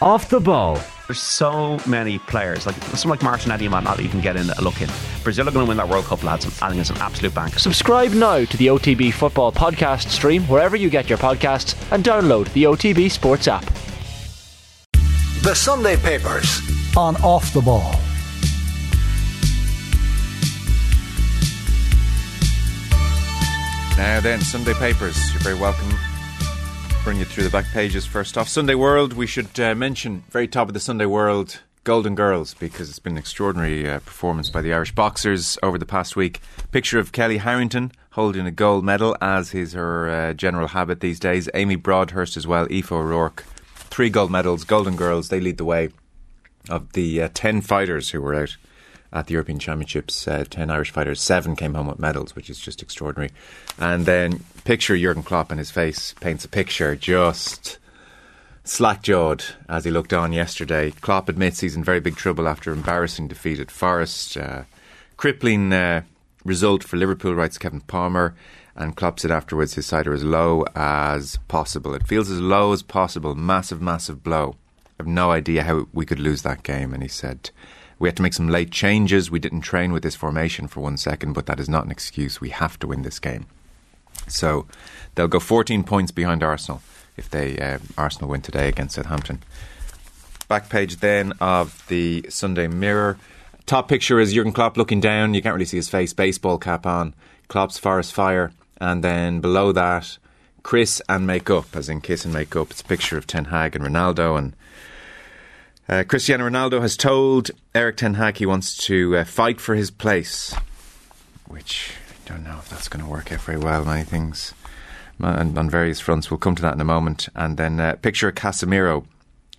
Off the ball. There's so many players, like someone like Martin might not even get in a look in. Brazil are going to win that World Cup, lads. I think it's an absolute bank. Subscribe now to the OTB Football Podcast stream wherever you get your podcasts and download the OTB Sports app. The Sunday Papers on Off the Ball. Now then, Sunday Papers, you're very welcome. Bring you through the back pages first off. Sunday World, we should uh, mention, very top of the Sunday World, Golden Girls, because it's been an extraordinary uh, performance by the Irish boxers over the past week. Picture of Kellie Harrington holding a gold medal, as is her uh, general habit these days. Amy Broadhurst as well, Aoife O'Rourke. Three gold medals, Golden Girls, they lead the way of the uh, 10 fighters who were out at the European Championships. Uh, 10 Irish fighters, seven came home with medals, which is just extraordinary. And then picture Jurgen Klopp and his face paints a picture just slack jawed as he looked on yesterday. Klopp admits he's in very big trouble after embarrassing defeat at Forest. Uh, crippling uh, result for Liverpool, writes Kevin Palmer. And Klopp said afterwards his side are as low as possible. It feels as low as possible. Massive, massive blow. I have no idea how we could lose that game. And he said, we had to make some late changes. We didn't train with this formation for one second, but that is not an excuse. We have to win this game. So they'll go 14 points behind Arsenal if they uh, Arsenal win today against Southampton. Back page then of the Sunday Mirror. Top picture is Jurgen Klopp looking down. You can't really see his face. Baseball cap on. Klopp's Forest Fire, and then below that, Cris and make up, as in kiss and make up. It's a picture of Ten Hag and Ronaldo and uh, Cristiano Ronaldo has told Erik Ten Hag he wants to uh, fight for his place, which I don't know if that's going to work out very well. Many things on, on, various fronts. We'll come to that in a moment. And then uh, picture Casemiro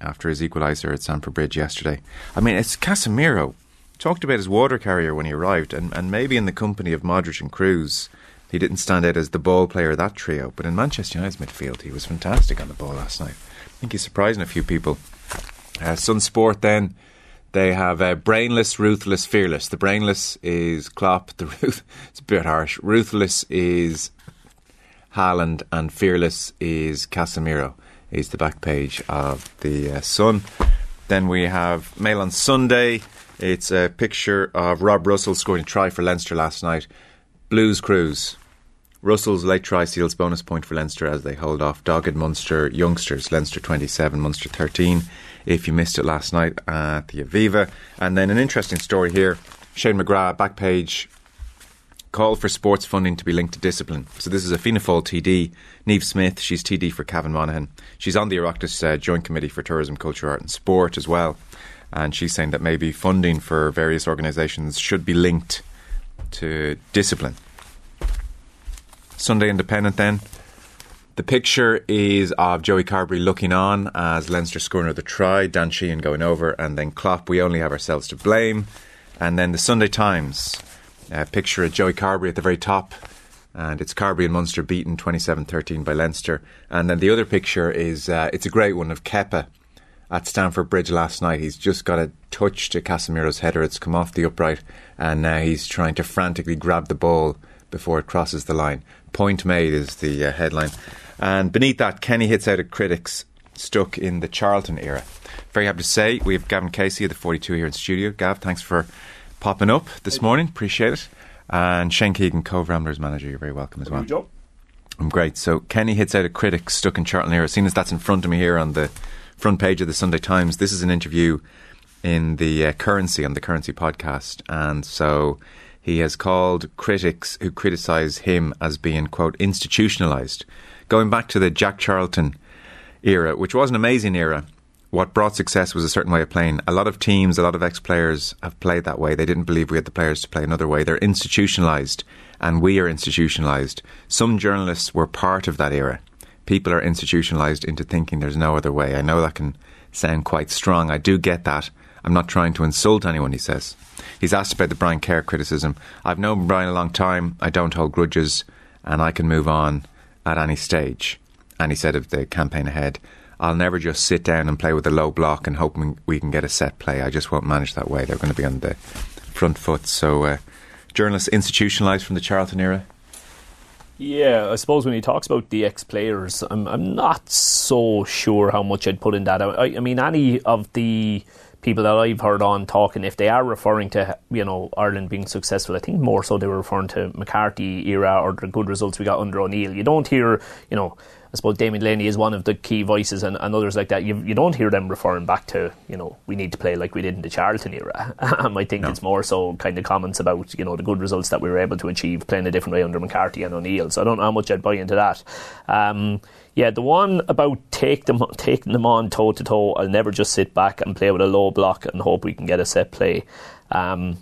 after his equaliser at Stamford Bridge yesterday. I mean, it's Casemiro. Talked about his water carrier when he arrived, and, and maybe in the company of Modric and Cruz, he didn't stand out as the ball player of that trio. But in Manchester United's midfield, he was fantastic on the ball last night. I think he's surprising a few people. Uh, Sun Sport then. They have uh, brainless, ruthless, fearless. The brainless is Klopp. The ruth it's a bit harsh. Ruthless is Haaland, and fearless is Casemiro. Is the back page of the uh, Sun. Then we have Mail on Sunday. It's a picture of Rob Russell scoring a try for Leinster last night. Blues Cruise. Russell's late try seals bonus point for Leinster as they hold off dogged Munster youngsters. Leinster 27, Munster 13 if you missed it last night at the Aviva. And then an interesting story here Shane McGrath, back page, call for sports funding to be linked to discipline. So this is a Fianna Fáil TD, Niamh Smyth, she's TD for Cavan Monaghan. She's on the Oireachtas uh, Joint Committee for Tourism, Culture, Art and Sport as well. And she's saying that maybe funding for various organisations should be linked to discipline. Sunday Independent then. The picture is of Joey Carbery looking on as Leinster score another try, Dan Sheehan going over, and then Klopp, we only have ourselves to blame. And then the Sunday Times, a picture of Joey Carbery at the very top, and it's Carbery and Munster beaten 27 13 by Leinster. And then the other picture is, uh, it's a great one of Kepa at Stamford Bridge last night. He's just got a touch to Casemiro's header, it's come off the upright, and now he's trying to frantically grab the ball before it crosses the line. Point made is the uh, headline. And beneath that, Kenny hits out at critics stuck in the Charlton era. Very happy to say we have Gavin Casey of the 42 here in studio. Gav, thanks for popping up this morning. Appreciate it. And Shane Keegan, Cobh Ramblers manager, you're very welcome as well. Joe. I'm great. So Kenny hits out at critics stuck in Charlton era. Seeing as that's in front of me here on the front page of the Sunday Times, this is an interview in the uh, Currency on the Currency podcast, and so he has called critics who criticise him as being quote institutionalised going back to the Jack Charlton era, which was an amazing era, what brought success was a certain way of playing. A lot of teams, a lot of ex players have played that way. They didn't believe we had the players to play another way. They're institutionalized, and we are institutionalized. Some journalists were part of that era. People are institutionalized into thinking there's no other way. I know that can sound quite strong. I do get that. I'm not trying to insult anyone, he says. He's asked about the Brian Kerr criticism. I've known Brian a long time. I don't hold grudges, and I can move on at any stage. And he said of the campaign ahead, I'll never just sit down and play with a low block and hope we can get a set play. I just won't manage that way. They're going to be on the front foot. So, uh, journalists institutionalised from the Charlton era. Yeah, I suppose when he talks about the ex players, I'm, I'm not so sure how much I'd put in that. I, I mean, any of the people that I've heard on talking, if they are referring to you know Ireland being successful, I think more so they were referring to McCarthy era or the good results we got under O'Neill. You don't hear you know I suppose Damien Delaney is one of the key voices, and, and others like that. You, you don't hear them referring back to, you know, we need to play like we did in the Charlton era. um, I think no. it's more so kind of comments about, you know, the good results that we were able to achieve playing a different way under McCarthy and O'Neill. So I don't know how much I'd buy into that. Um, yeah, the one about take them, taking them on toe to toe, I'll never just sit back and play with a low block and hope we can get a set play. Um,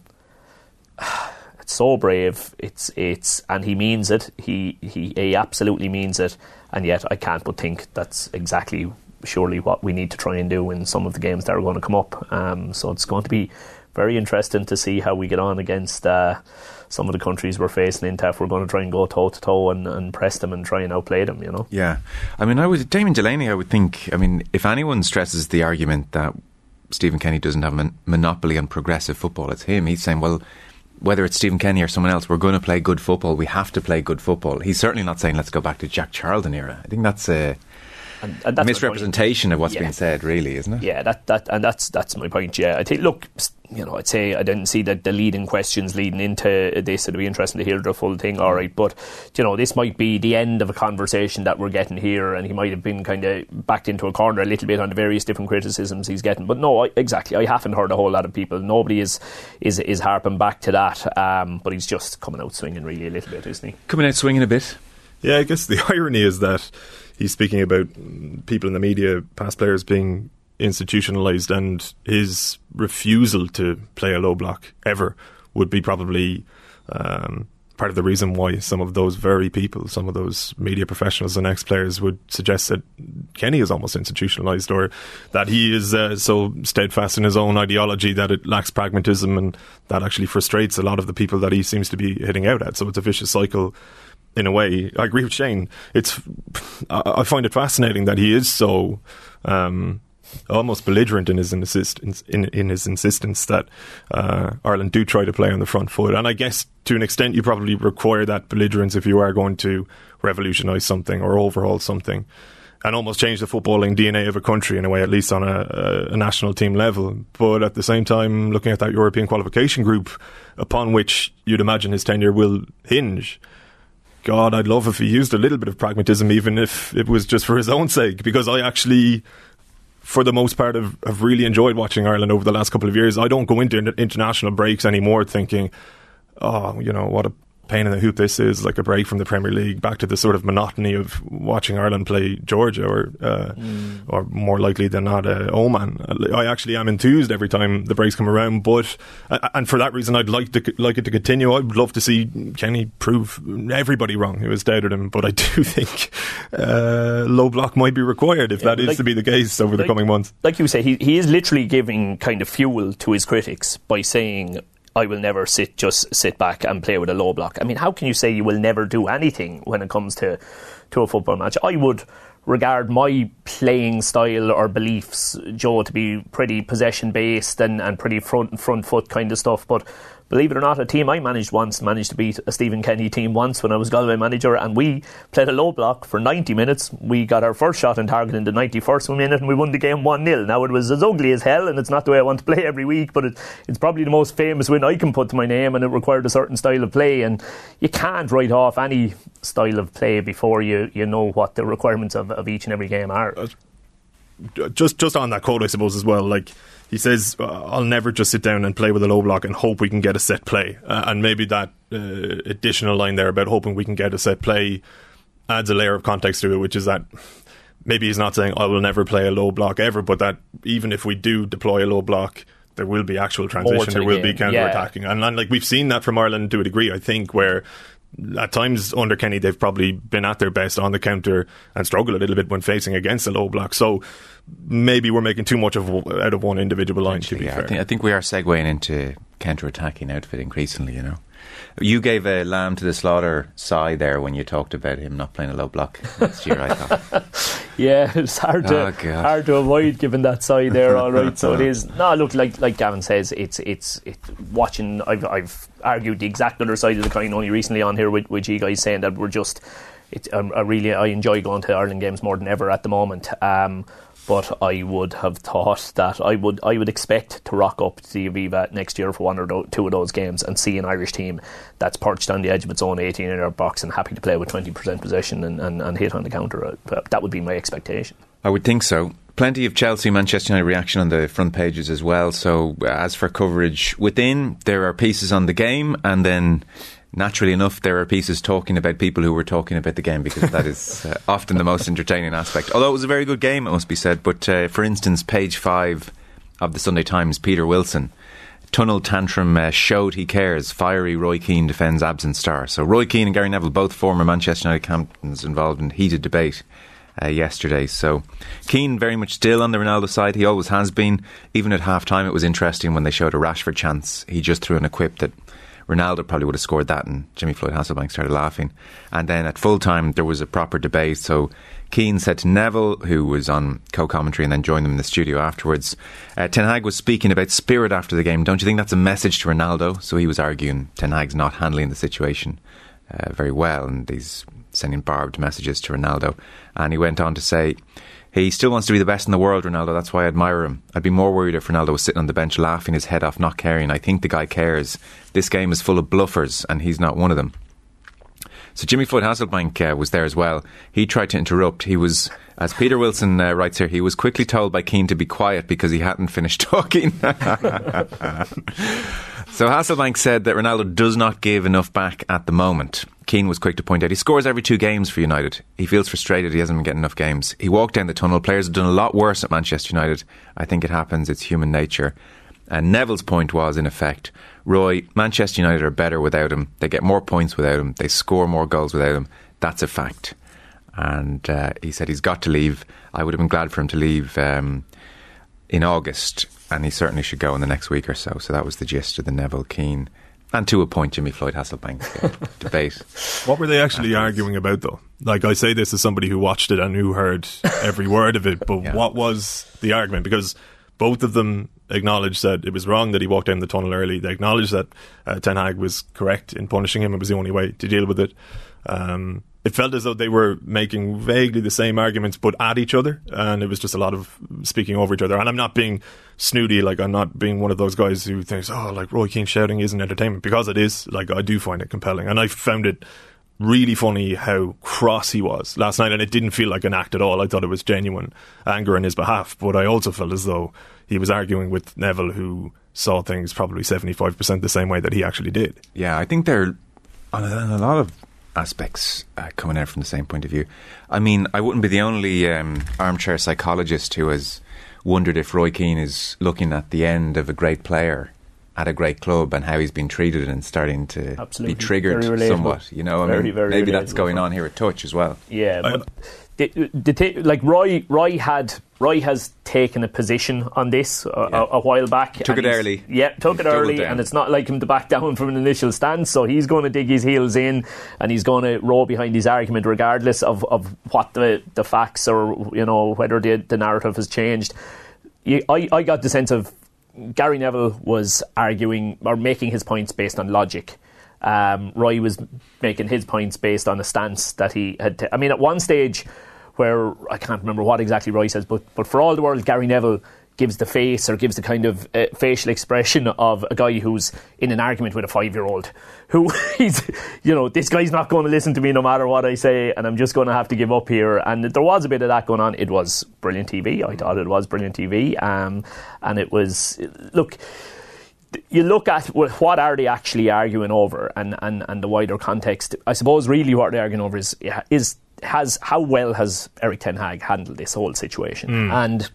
it's so brave. It's it's and he means it. He he he absolutely means it and yet I can't but think that's exactly surely what we need to try and do in some of the games that are going to come up. Um, so it's going to be very interesting to see how we get on against uh, some of the countries we're facing into if we're going to try and go toe to toe and press them and try and outplay them, you know. Yeah. I mean, I would, Damien Delaney, I would think, I mean, if anyone stresses the argument that Stephen Kenny doesn't have a monopoly on progressive football, it's him. He's saying, well, whether it's Stephen Kenny or someone else, we're going to play good football. We have to play good football. He's certainly not saying let's go back to Jack Charlton era. I think that's a and, and misrepresentation of what's yeah. being said, really, isn't it? Yeah, that that and that's that's my point. Yeah, I think. Look, you know, I'd say I didn't see the, the leading questions leading into this. It'd be interesting to hear the full thing, all right. But, you know, this might be the end of a conversation that we're getting here, and he might have been kind of backed into a corner a little bit on the various different criticisms he's getting. But no, I, exactly. I haven't heard a whole lot of people. Nobody is is, is harping back to that. Um, but he's just coming out swinging really a little bit, isn't he? Coming out swinging a bit. Yeah, I guess the irony is that he's speaking about people in the media, past players being institutionalized, and his refusal to play a low block ever would be probably um, part of the reason why some of those very people, some of those media professionals and ex players would suggest that Kenny is almost institutionalized or that he is uh, so steadfast in his own ideology that it lacks pragmatism and that actually frustrates a lot of the people that he seems to be hitting out at. So it's a vicious cycle in a way. I agree with Shane. It's I find it fascinating that he is so um, almost belligerent in his insistence in, in his insistence that uh, Ireland do try to play on the front foot. And I guess to an extent you probably require that belligerence if you are going to revolutionise something or overhaul something. And almost change the footballing DNA of a country in a way, at least on a, a, national team level. But at the same time, looking at that European qualification group upon which you'd imagine his tenure will hinge, God, I'd love if he used a little bit of pragmatism, even if it was just for his own sake, because I actually for the most part, have, have really enjoyed watching Ireland over the last couple of years. I don't go into international breaks anymore thinking, oh, you know, what a pain in the hoop this is, like a break from the Premier League, back to the sort of monotony of watching Ireland play Georgia, or uh, mm. or more likely than not, uh, Oman. I actually am enthused every time the breaks come around, but uh, and for that reason, I'd like to like it to continue. I'd love to see Kenny prove everybody wrong who has doubted him, but I do think uh, low block might be required if yeah, that is like, to be the case over like, the coming months. Like you say, he he is literally giving kind of fuel to his critics by saying I will never sit just sit back and play with a low block. I mean, how can you say you will never do anything when it comes to to a football match? I would regard my playing style or beliefs, Joe, to be pretty possession based and, and pretty front front foot kind of stuff. But believe it or not, a team I managed once managed to beat a Stephen Kenny team once when I was Galway manager, and we played a low block for 90 minutes. We got our first shot on target in the 91st minute, and we won the game 1 0. Now, it was as ugly as hell, and it's not the way I want to play every week, but it, it's probably the most famous win I can put to my name, and it required a certain style of play. And you can't write off any style of play before you, you know what the requirements of, of each and every game are. Uh, just, just on that quote, I suppose, as well, like he says, uh, I'll never just sit down and play with a low block and hope we can get a set play. Uh, and maybe that uh, additional line there about hoping we can get a set play adds a layer of context to it, which is that maybe he's not saying I will never play a low block ever, but that even if we do deploy a low block, there will be actual transition, there will game. be counter attacking. Yeah. And, and like we've seen that from Ireland to a degree, I think, where at times under Kenny they've probably been at their best on the counter and struggle a little bit when facing against a low block. So maybe we're making too much of out of one individual line. To be yeah, fair, I think, I think we are segueing into counter attacking outfit increasingly. You know, You gave a lamb to the slaughter sigh there when you talked about him not playing a low block next year. I thought. Yeah, it's hard to Oh, hard to avoid given that side there. All right, so it is. No, look, like like Gavin says, it's it's it, watching. I've I've argued the exact other side of the coin only recently on here with, with you guys saying that we're just. It, um, I really I enjoy going to Ireland games more than ever at the moment. Um, but I would have thought that I would I would expect to rock up to the Aviva next year for one or two of those games and see an Irish team that's perched on the edge of its own 18 in their box and happy to play with 20% possession and, and, and hit on the counter. Uh, That would be my expectation. I would think so. Plenty of Chelsea, Manchester United reaction on the front pages as well. So, uh, as for coverage within, there are pieces on the game, and then naturally enough, there are pieces talking about people who were talking about the game because that is uh, often the most entertaining aspect. Although it was a very good game, it must be said. But uh, for instance, page five of the Sunday Times, Peter Wilson. Tunnel tantrum uh, showed he cares. Fiery Roy Keane defends absent star. So Roy Keane and Gary Neville, both former Manchester United captains, involved in heated debate uh, yesterday. So Keane very much still on the Ronaldo side. He always has been. Even at half time, it was interesting when they showed a Rashford chance. He just threw in a quip that Ronaldo probably would have scored that, and Jimmy Floyd Hasselbaink started laughing. And then at full time, there was a proper debate. So Keane said to Neville, who was on co commentary and then joined them in the studio afterwards, uh, Ten Hag was speaking about spirit after the game. Don't you think that's a message to Ronaldo? So he was arguing Ten Hag's not handling the situation uh, very well, and he's sending barbed messages to Ronaldo. And he went on to say, he still wants to be the best in the world, Ronaldo. That's why I admire him. I'd be more worried if Ronaldo was sitting on the bench laughing his head off, not caring. I think the guy cares. This game is full of bluffers, and he's not one of them. So Jimmy Floyd Hasselbaink uh, was there as well. He tried to interrupt. He was, as Peter Wilson uh, writes here, he was quickly told by Keane to be quiet because he hadn't finished talking. so Hasselbaink said that Ronaldo does not give enough back at the moment. Keane was quick to point out he scores every two games for United. He feels frustrated he hasn't been getting enough games. He walked down the tunnel. Players have done a lot worse at Manchester United. I think it happens. It's human nature. And Neville's point was, in effect, Roy, Manchester United are better without him. They get more points without him. They score more goals without him. That's a fact. And uh, he said he's got to leave. I would have been glad for him to leave um, in August, and he certainly should go in the next week or so. So that was the gist of the Neville Keane. And to a point, Jimmy Floyd Hasselbaink debate. What were they actually arguing about, though? Like, I say this as somebody who watched it and who heard every word of it, but Yeah. what was the argument? Because both of them acknowledged that it was wrong that he walked down the tunnel early. They acknowledged that uh, Ten Hag was correct in punishing him. It was the only way to deal with it. Um, it felt as though they were making vaguely the same arguments, but at each other, and it was just a lot of speaking over each other. And I'm not being snooty, like I'm not being one of those guys who thinks, "Oh, like Roy Keane shouting isn't entertainment," because it is. Like I do find it compelling, and I found it really funny how cross he was last night, and it didn't feel like an act at all. I thought it was genuine anger in his behalf, but I also felt as though he was arguing with Neville, who saw things probably 75% the same way that he actually did. Yeah, I think they're on on a lot of aspects uh, coming out from the same point of view. I mean, I wouldn't be the only um, armchair psychologist who has wondered if Roy Keane is looking at the end of a great player at a great club and how he's been treated and starting to Absolutely. be triggered somewhat. You know, I Very, mean, very maybe that's going on here at Touch as well. Yeah, but the, the like Roy, Roy had Roy has taken a position on this a, Yeah. a, a while back. Took it early. Yeah, took it early, and it's not like him to back down from an initial stance. So he's going to dig his heels in, and he's going to row behind his argument, regardless of, of what the, the facts or you know whether the, the narrative has changed. You, I I got the sense of Gary Neville was arguing or making his points based on logic. Um, Roy was making his points based on a stance that he had. ta- I mean, at one stage, where I can't remember what exactly Roy says, but but for all the world, Gary Neville gives the face or gives the kind of uh, facial expression of a guy who's in an argument with a five-year-old, who he's, you know, this guy's not going to listen to me no matter what I say, and I'm just going to have to give up here. And there was a bit of that going on. It was brilliant TV. I thought it was brilliant TV, um, and it was look you look at well, what are they actually arguing over and, and, and the wider context. I suppose really what they're arguing over is is has how well has Erik Ten Hag handled this whole situation, and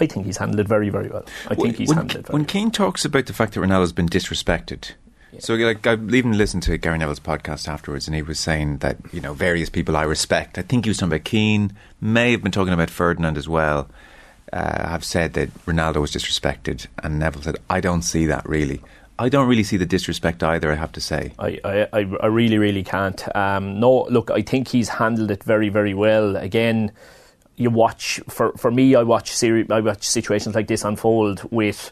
I think he's handled it very very well. I think he's when, handled it very when well. Keane talks about the fact that Ronaldo's been disrespected. So, like, I even listened to Gary Neville's podcast afterwards, and he was saying that you know various people I respect. I think he was talking about Keane, may have been talking about Ferdinand as well. Uh, have said that Ronaldo was disrespected, and Neville said, "I don't see that really. I don't really see the disrespect either. I have to say. I, I, I really, really can't. Um, no, look, I think he's handled it very, very well. Again, you watch for for me. I watch seri- I watch situations like this unfold with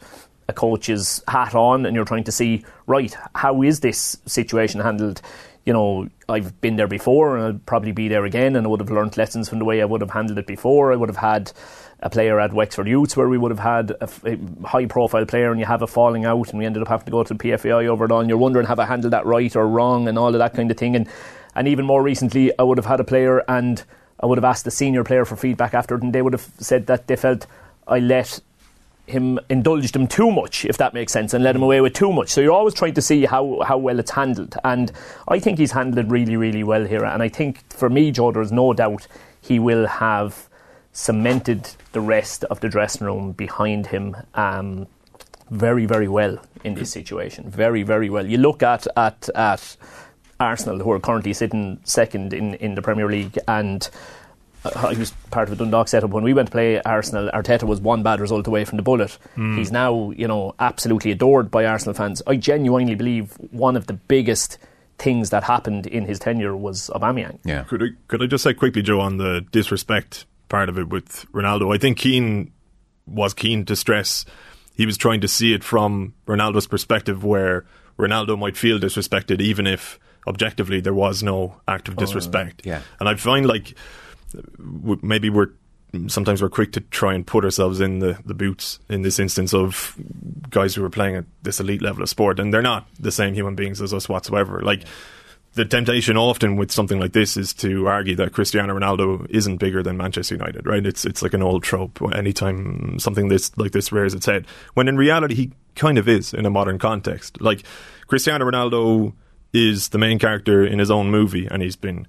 a coach's hat on, and you're trying to see right how is this situation handled. You know, I've been there before, and I'll probably be there again, and I would have learned lessons from the way I would have handled it before. I would have had a player at Wexford Youths where we would have had a, a high profile player and you have a falling out and we ended up having to go to the PFAI over it all and you're wondering have I handled that right or wrong and all of that kind of thing and and even more recently I would have had a player and I would have asked the senior player for feedback after it and they would have said that they felt I let him indulged him too much, if that makes sense, and let him away with too much. So you're always trying to see how, how well it's handled. And I think he's handled it really, really well here. And I think for me, Joe, there's no doubt he will have cemented the rest of the dressing room behind him um, very, very well in this situation. Very, very well. You look at at at Arsenal, who are currently sitting second in, in the Premier League, and uh, I was part of a Dundalk setup when we went to play Arsenal. Arteta was one bad result away from the bullet. Mm. He's now, you know, absolutely adored by Arsenal fans. I genuinely believe one of the biggest things that happened in his tenure was Aubameyang. Yeah. Could I, could I just say quickly, Joe, on the disrespect part of it with Ronaldo. I think Keane was keen to stress he was trying to see it from Ronaldo's perspective, where Ronaldo might feel disrespected, even if objectively there was no act of oh, disrespect. Oh, yeah. And I find like maybe we're sometimes we're quick to try and put ourselves in the, the boots in this instance of guys who are playing at this elite level of sport, and they're not the same human beings as us whatsoever. Like. Yeah the temptation often with something like this is to argue that Cristiano Ronaldo isn't bigger than Manchester United, right? It's it's like an old trope. Anytime something this like this rears its head, when in reality he kind of is in a modern context. Like Cristiano Ronaldo is the main character in his own movie, and he's been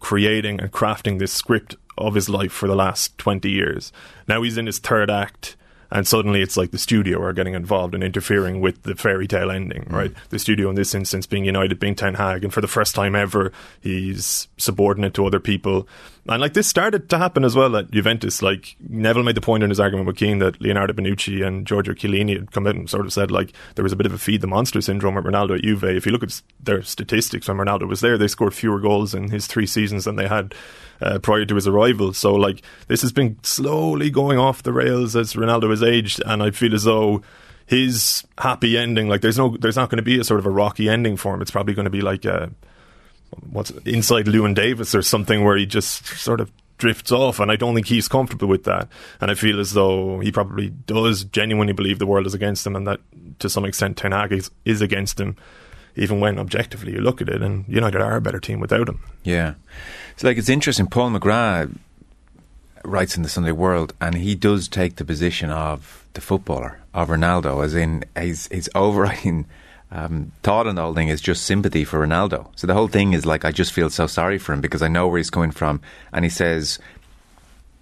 creating and crafting this script of his life for the last twenty years. Now he's in his third act and suddenly it's like the studio are getting involved and interfering with the fairy tale ending, mm. right? The studio in this instance being United, being Ten Hag, and for the first time ever, he's subordinate to other people. And like this started to happen as well at Juventus. Like Neville made the point in his argument with Keane that Leonardo Bonucci and Giorgio Chiellini had come out and sort of said like there was a bit of a feed the monster syndrome at Ronaldo at Juve. If you look at their statistics when Ronaldo was there, they scored fewer goals in his three seasons than they had uh, prior to his arrival. So like this has been slowly going off the rails as Ronaldo has aged, and I feel as though his happy ending, like there's no, there's not going to be a sort of a rocky ending for him. It's probably going to be like a what's inside Llewyn Davis or something where he just sort of drifts off, and I don't think he's comfortable with that. And I feel as though he probably does genuinely believe the world is against him, and that to some extent Ten Hag is, is against him even when objectively you look at it, and United are a better team without him. Yeah. So, like, it's interesting. Paul McGrath writes in the Sunday World, and he does take the position of the footballer, of Ronaldo, as in his, his overriding um, thought the whole thing is just sympathy for Ronaldo. So the whole thing is like, I just feel so sorry for him because I know where he's coming from. And he says,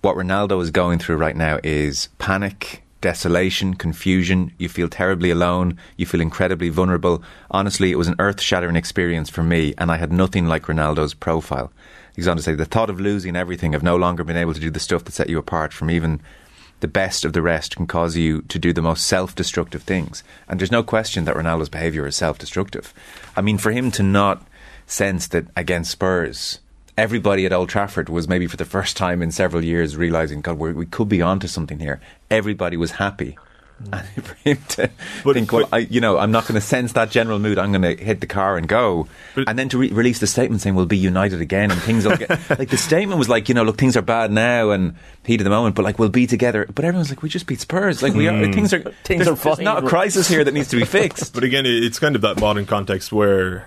what Ronaldo is going through right now is panic, desolation, confusion. You feel terribly alone. You feel incredibly vulnerable. Honestly, it was an earth shattering experience for me, and I had nothing like Ronaldo's profile. He's on to say, the thought of losing everything, of no longer being able to do the stuff that set you apart from even the best of the rest, can cause you to do the most self destructive things. And there's no question that Ronaldo's behaviour is self destructive. I mean, for him to not sense that against Spurs, everybody at Old Trafford was maybe for the first time in several years realizing, God, we could be onto something here. Everybody was happy. Mm. And for him to but, think, well, I, you know, I'm not going to sense that general mood. I'm going to hit the car and go, but, and then to re- release the statement saying we'll be united again and things will get like the statement was like, you know, look, things are bad now and heat of the moment, but like we'll be together. But everyone's like, we just beat Spurs. Like we are, mm. things are things are fine. There's not a crisis here that needs to be fixed. but again, it's kind of that modern context where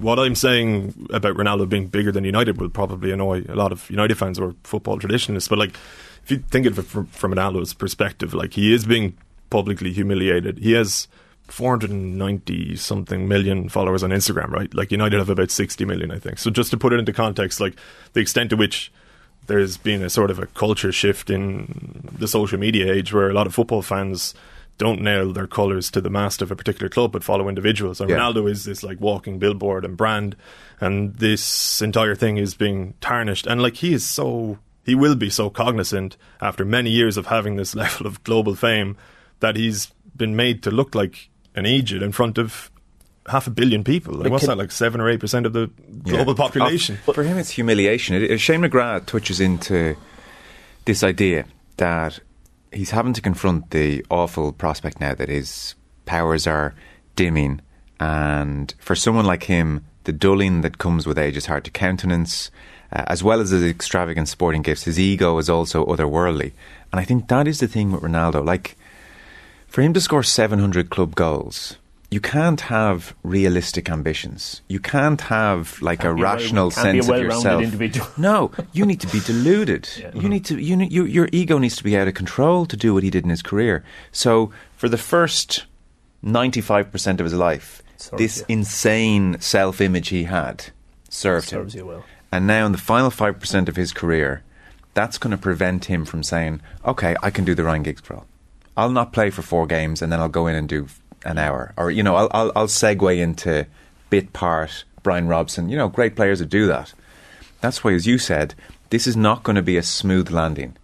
what I'm saying about Ronaldo being bigger than United will probably annoy a lot of United fans or football traditionalists. But like, if you think of it from, from Ronaldo's perspective, like he is being publicly humiliated. He has 490 something million followers on Instagram, right? Like United have about 60 million, I think. So just to put it into context, like the extent to which there's been a sort of a culture shift in the social media age where a lot of football fans don't nail their colours to the mast of a particular club but follow individuals. And yeah. Ronaldo is this like walking billboard and brand and this entire thing is being tarnished and like he is so he will be so cognizant after many years of having this level of global fame that he's been made to look like an Egypt in front of half a billion people. Like, But what's that? Like seven or eight percent of the global Yeah. population. Oh, for him, it's humiliation. It- Shane McGrath touches into this idea that he's having to confront the awful prospect now that his powers are dimming, and for someone like him, the dulling that comes with age is hard to countenance. Uh, as well as his extravagant sporting gifts, his ego is also otherworldly, and I think that is the thing with Ronaldo. Like for him to score 700 club goals, you can't have realistic ambitions. You can't have like Can't a be a well- rational sense of yourself. individual. No, you need to be deluded. Yeah. You need to. You, you your ego needs to be out of control to do what he did in his career. So for the first 95 percent of his life, Serves this you. insane self-image he had served him. You well. And now in the final 5% of his career, that's going to prevent him from saying, okay, I can do the Ryan Giggs role. I'll not play for four games and then I'll go in and do an hour. Or, you know, I'll, I'll, I'll segue into bit part, Brian Robson. You know, great players that do that. That's why, as you said, this is not going to be a smooth landing.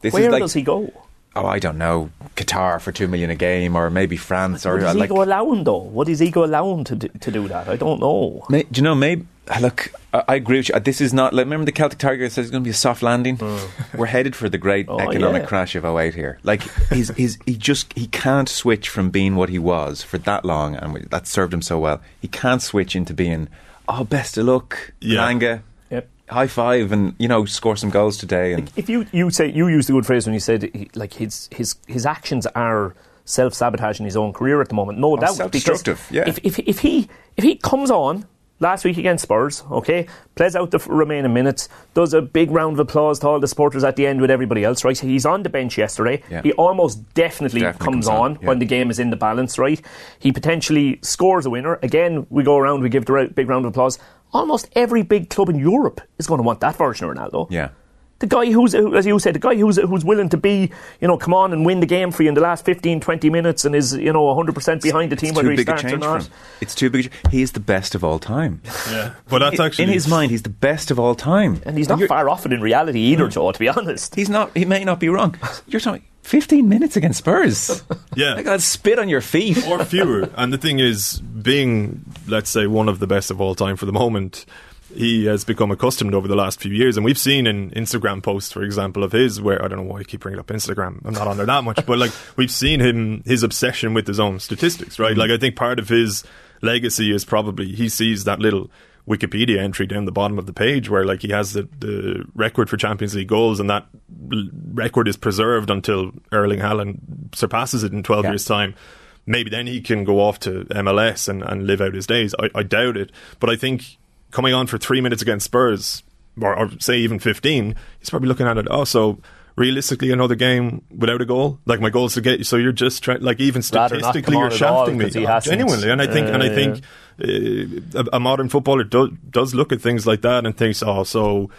This Where is like, does he go? oh, I don't know, Qatar for two million a game, or maybe France, or his uh, like. ego allow him though? Would his ego allow him to do, to do that? I don't know. May, do you know, maybe. Look, I, I agree with you. This is not. Like, remember the Celtic Tiger says it's going to be a soft landing? Mm. We're headed for the great Oh, economic yeah. crash of 08 here. Like, he's, he's, he just he can't switch from being what he was for that long, and that served him so well. He can't switch into being, oh, best of luck, Yeah. Langa, Yep. high five, and, you know, score some goals today. And If you you say you used the good phrase when you said he, like his his his actions are self sabotaging his own career at the moment. No oh, doubt, because Oh, self-destructive, yeah. If, if if he if he comes on last week against Spurs, okay, plays out the remaining minutes, does a big round of applause to all the supporters at the end with everybody else, right? He's on the bench yesterday. Yeah. He almost definitely, Definitely comes, comes on, on yeah. when the game is in the balance, right? He potentially scores a winner. Again, we go around, we give the big round of applause. Almost every big club in Europe is going to want that version of Ronaldo. yeah. The guy who's, as you said, the guy who's who's willing to be, you know, come on and win the game for you in the last 15, 20 minutes and is, you know, 100% behind the team It's whether too he big a starts or change for not. him. It's too big. a ch- He is the best of all time. Yeah, but that's actually in his mind, he's the best of all time. And he's not you're- far off it in reality either, mm. Joe, to be honest. He's not. He may not be wrong. You're talking 15 minutes against Spurs. Yeah. Like I'd spit on your feet. or fewer. And the thing is, being let's say one of the best of all time for the moment, he has become accustomed over the last few years, and we've seen in Instagram posts, for example, of his where I don't know why I keep bringing up Instagram. I'm not on there that much, but like we've seen him his obsession with his own statistics, right? Like I think part of his legacy is probably he sees that little. Wikipedia entry down the bottom of the page where like he has the, the record for Champions League goals and that record is preserved until Erling Haaland surpasses it in 12 Yeah. years time maybe then he can go off to MLS and, and live out his days. I, I doubt it. But I think coming on for three minutes against Spurs, or, or say even 15, he's probably looking at it, oh, so realistically another game without a goal? Like my goal is to get you, so you're just trying, like even statistically you're on at all shafting me he. Genuinely. And I think, and I Uh, think uh, a, a modern footballer do, does look at things like that and thinks, oh, so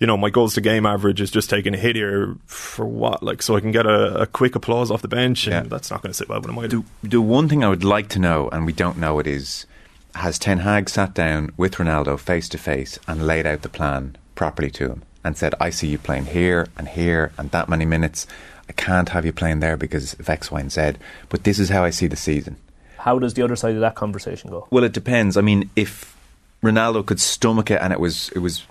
you know, my goals to game average is just taking a hit here for what? Like, so I can get a, a quick applause off the bench, and Yeah. that's not going to sit well with him either. The, the one thing I would like to know, and we don't know it, is has Ten Hag sat down with Ronaldo face to face and laid out the plan properly to him and said, I see you playing here and here and that many minutes. I can't have you playing there because of X, Y, and Z. But this is how I see the season. How does the other side of that conversation go? Well, it depends. I mean, if Ronaldo could stomach it and it was it was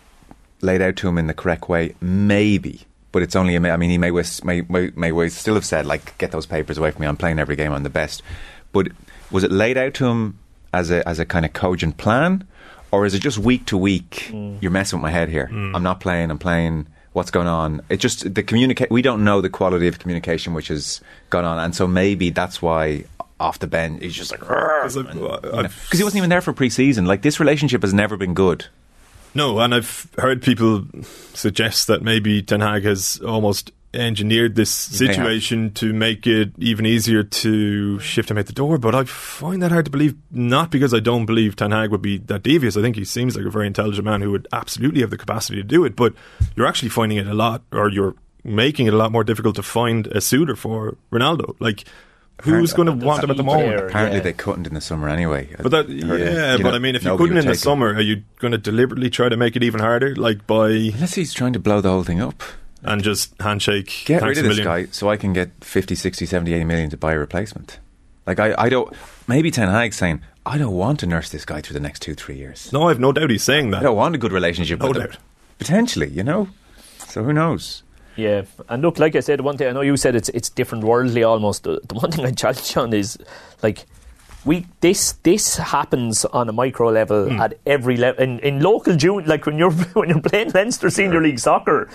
laid out to him in the correct way, maybe. But it's only. a I mean, he may may may, may still have said like, "Get those papers away from me. I'm playing every game. I'm the best." But was it laid out to him as a as a kind of cogent plan, or is it just week to week? Mm. You're messing with my head here. Mm. I'm not playing. I'm playing. What's going on? It just the communicate. We don't know the quality of communication which has gone on, and so maybe that's why off the bench he's just like because uh, I've- he wasn't even there for pre-season. Like this relationship has never been good. No, and I've heard people suggest that maybe Ten Hag has almost engineered this may situation to make it even easier to shift him out the door. But I find that hard to believe, not because I don't believe Ten Hag would be that devious. I think he seems like a very intelligent man who would absolutely have the capacity to do it. But you're actually finding it a lot, or you're making it a lot more difficult to find a suitor for Ronaldo. Like, who's going to want him at the moment? Apparently, yeah. they couldn't in the summer anyway. But that, I yeah, You but know, I mean, if you couldn't in the take it. summer, are you going to deliberately try to make it even harder, like by unless he's trying to blow the whole thing up, and just handshake? get rid of a this million. guy so I can get 50, 60, 70, 80 million to buy a replacement. Like I, I don't. Maybe Ten Hag saying, I don't want to nurse this guy through the next two, three years. No, I've no doubt he's saying that. I don't want a good relationship No with him. doubt. Potentially, you know. So who knows? Yeah, and look, like I said, one thing I know you said it's it's different worldly almost. The, the one thing I challenge on is like we this this happens on a micro level Hmm. at every level in, in local June. Like when you're when you're playing Leinster Senior League soccer.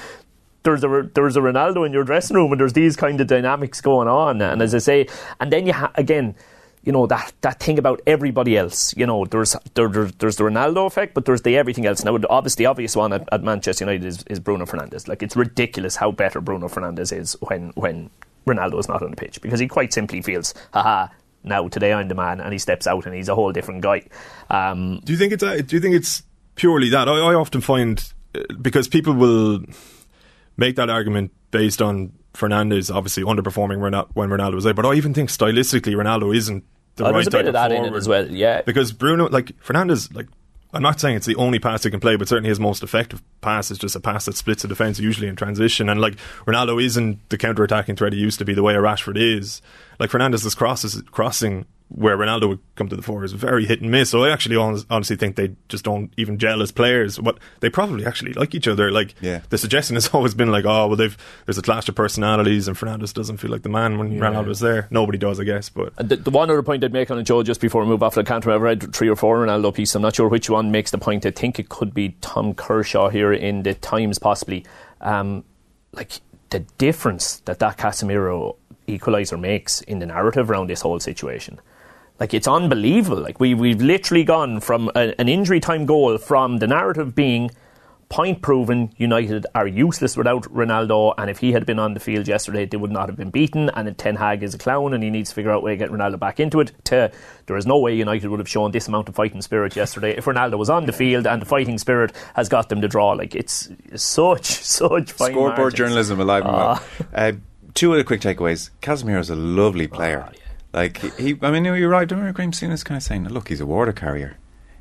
There's a there's a Ronaldo in your dressing room, and there's these kind of dynamics going on. And as I say, and then you ha- again, you know that that thing about everybody else. You know, there's there, there, there's the Ronaldo effect, but there's the everything else. Now, obviously, the obvious one at, at Manchester United is, is Bruno Fernandes. Like it's ridiculous how better Bruno Fernandes is when when Ronaldo is not on the pitch because he quite simply feels, haha. Now today I'm the man, and he steps out and he's a whole different guy. Um, Do you think it's uh, do you think it's purely that? I, I often find uh, because people will make that argument based on Fernandes obviously underperforming when Ronaldo was there, but I even think stylistically Ronaldo isn't the Oh, right there's a bit type of that in it forward. as well, yeah. Because Bruno, like Fernandes, like I'm not saying it's the only pass he can play, but certainly his most effective pass is just a pass that splits the defence, usually in transition. And like Ronaldo isn't the counter-attacking threat he used to be, the way a Rashford is. Like Fernandes's crosses crossing where Ronaldo would come to the fore is very hit and miss. So I actually honestly think they just don't even gel as players. But they probably actually like each other. Like Yeah. the suggestion has always been like, oh well, they've there's a clash of personalities, and Fernandes doesn't feel like the man when Ronaldo's there. Nobody does, I guess. But And The, the one other point I'd make on it, Joe, just before we move off the counter, I've read three or four Ronaldo pieces. I'm not sure which one makes the point. I think it could be Tom Kershaw here in the Times, possibly. Um, like the difference that that Casemiro equaliser makes in the narrative around this whole situation. Like it's unbelievable. Like we we've literally gone from a, an injury time goal from the narrative being point proven United are useless without Ronaldo and if he had been on the field yesterday they would not have been beaten and Ten Hag is a clown and he needs to figure out a way to get Ronaldo back into it to there is no way United would have shown this amount of fighting spirit yesterday if Ronaldo was on the field and the fighting spirit has got them to draw like it's such such fine Scoreboard margins. journalism alive and well. Ah. Uh, two other quick takeaways. Casemiro is a lovely player. Like he, I mean, you're right. Don't remember Graham Souness kind of saying, "Look, he's a water carrier."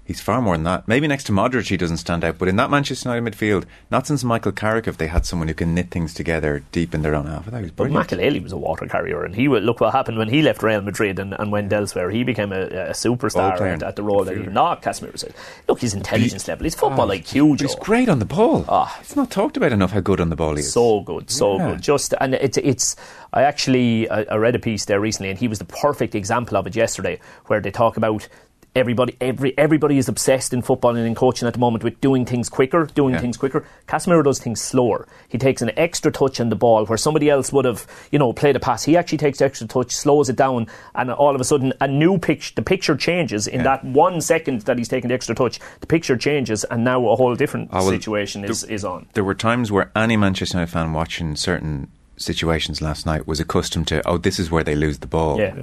He's far more than that. Maybe next to Modric, he doesn't stand out. But in that Manchester United midfield, not since Michael Carrick have they had someone who can knit things together deep in their own half. I thought he was But brilliant. Makelele was a water carrier, and he would look what happened when he left Real Madrid and, and went elsewhere. He became a, a superstar at, at the role that he not Casemiro said. Look, his intelligence level, his football Oh, IQ, He's great on the ball. Ah. it's not talked about enough how good on the ball he is. So good, so Yeah. good. Just and it's it's. I actually I, I read a piece there recently, and he was the perfect example of it yesterday, where they talk about. Everybody, every everybody is obsessed in football and in coaching at the moment with doing things quicker, doing Yeah. things quicker. Casemiro does things slower. He takes an extra touch on the ball where somebody else would have, you know, played a pass. He actually takes the extra touch, slows it down, and all of a sudden, a new picture. The picture changes in that one second that he's taking the extra touch. The picture changes, and now a whole different Oh, well, situation is, is on. there were times where any Manchester United fan watching certain situations last night was accustomed to, oh, this is where they lose the ball. Yeah.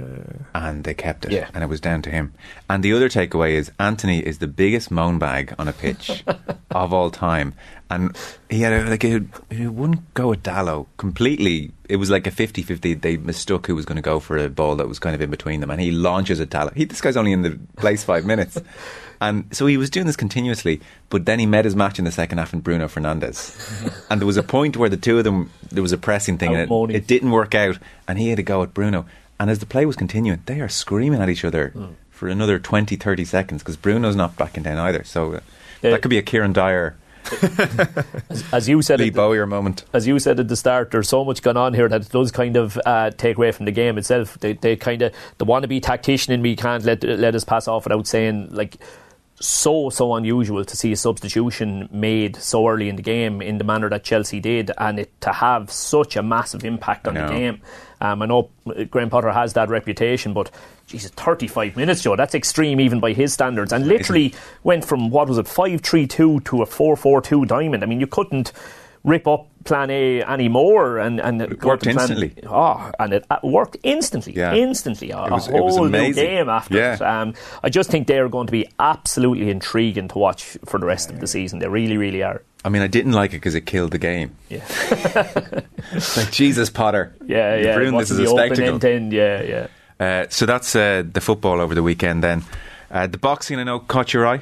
And they kept it. Yeah. And it was down to him. And the other takeaway is Antony is the biggest moan bag on a pitch of all time. And he had a, like a, he wouldn't go at Dalot completely. It was like a 50-50. They mistook who was going to go for a ball that was kind of in between them. And he launches at Dalot. He, this guy's only in the place five minutes. And so he was doing this continuously, but then he met his match in the second half in Bruno Fernandes. and there was a point where the two of them, there was a pressing thing, and it, it didn't work out, and he had to go at Bruno. And as the play was continuing, they are screaming at each other Hmm. for another 20, 30 seconds because Bruno's not backing down either. So uh, Yeah. that could be a Kieran Dyer, As you said, Lee it, Bowyer moment. as you said at the start, there's so much going on here that it does kind of uh, take away from the game itself. They, they kind of the wannabe tactician in me can't let let us pass off without saying like so so unusual to see a substitution made so early in the game in the manner that Chelsea did, and it to have such a massive impact on the game. Um, I know Graham Potter has that reputation, but Jesus, 35 minutes, Joe, that's extreme even by his standards. And literally went from, what was it, 5 3 2 to a 4 4 2 diamond. I mean, you couldn't rip up plan A anymore and, and it worked instantly. Oh, and it uh, worked instantly. Yeah. Instantly. A, It was- a whole new game after Yeah. it. Um, I just think they're going to be absolutely intriguing to watch for the rest of the season. They really, really are. I mean, I didn't like it because it killed the game. Yeah, like, Jesus, Potter. yeah, yeah. ruined this as a spectacle. end end, Yeah, yeah. Uh, so that's uh, the football over the weekend then. Uh, the boxing, I know, caught your eye.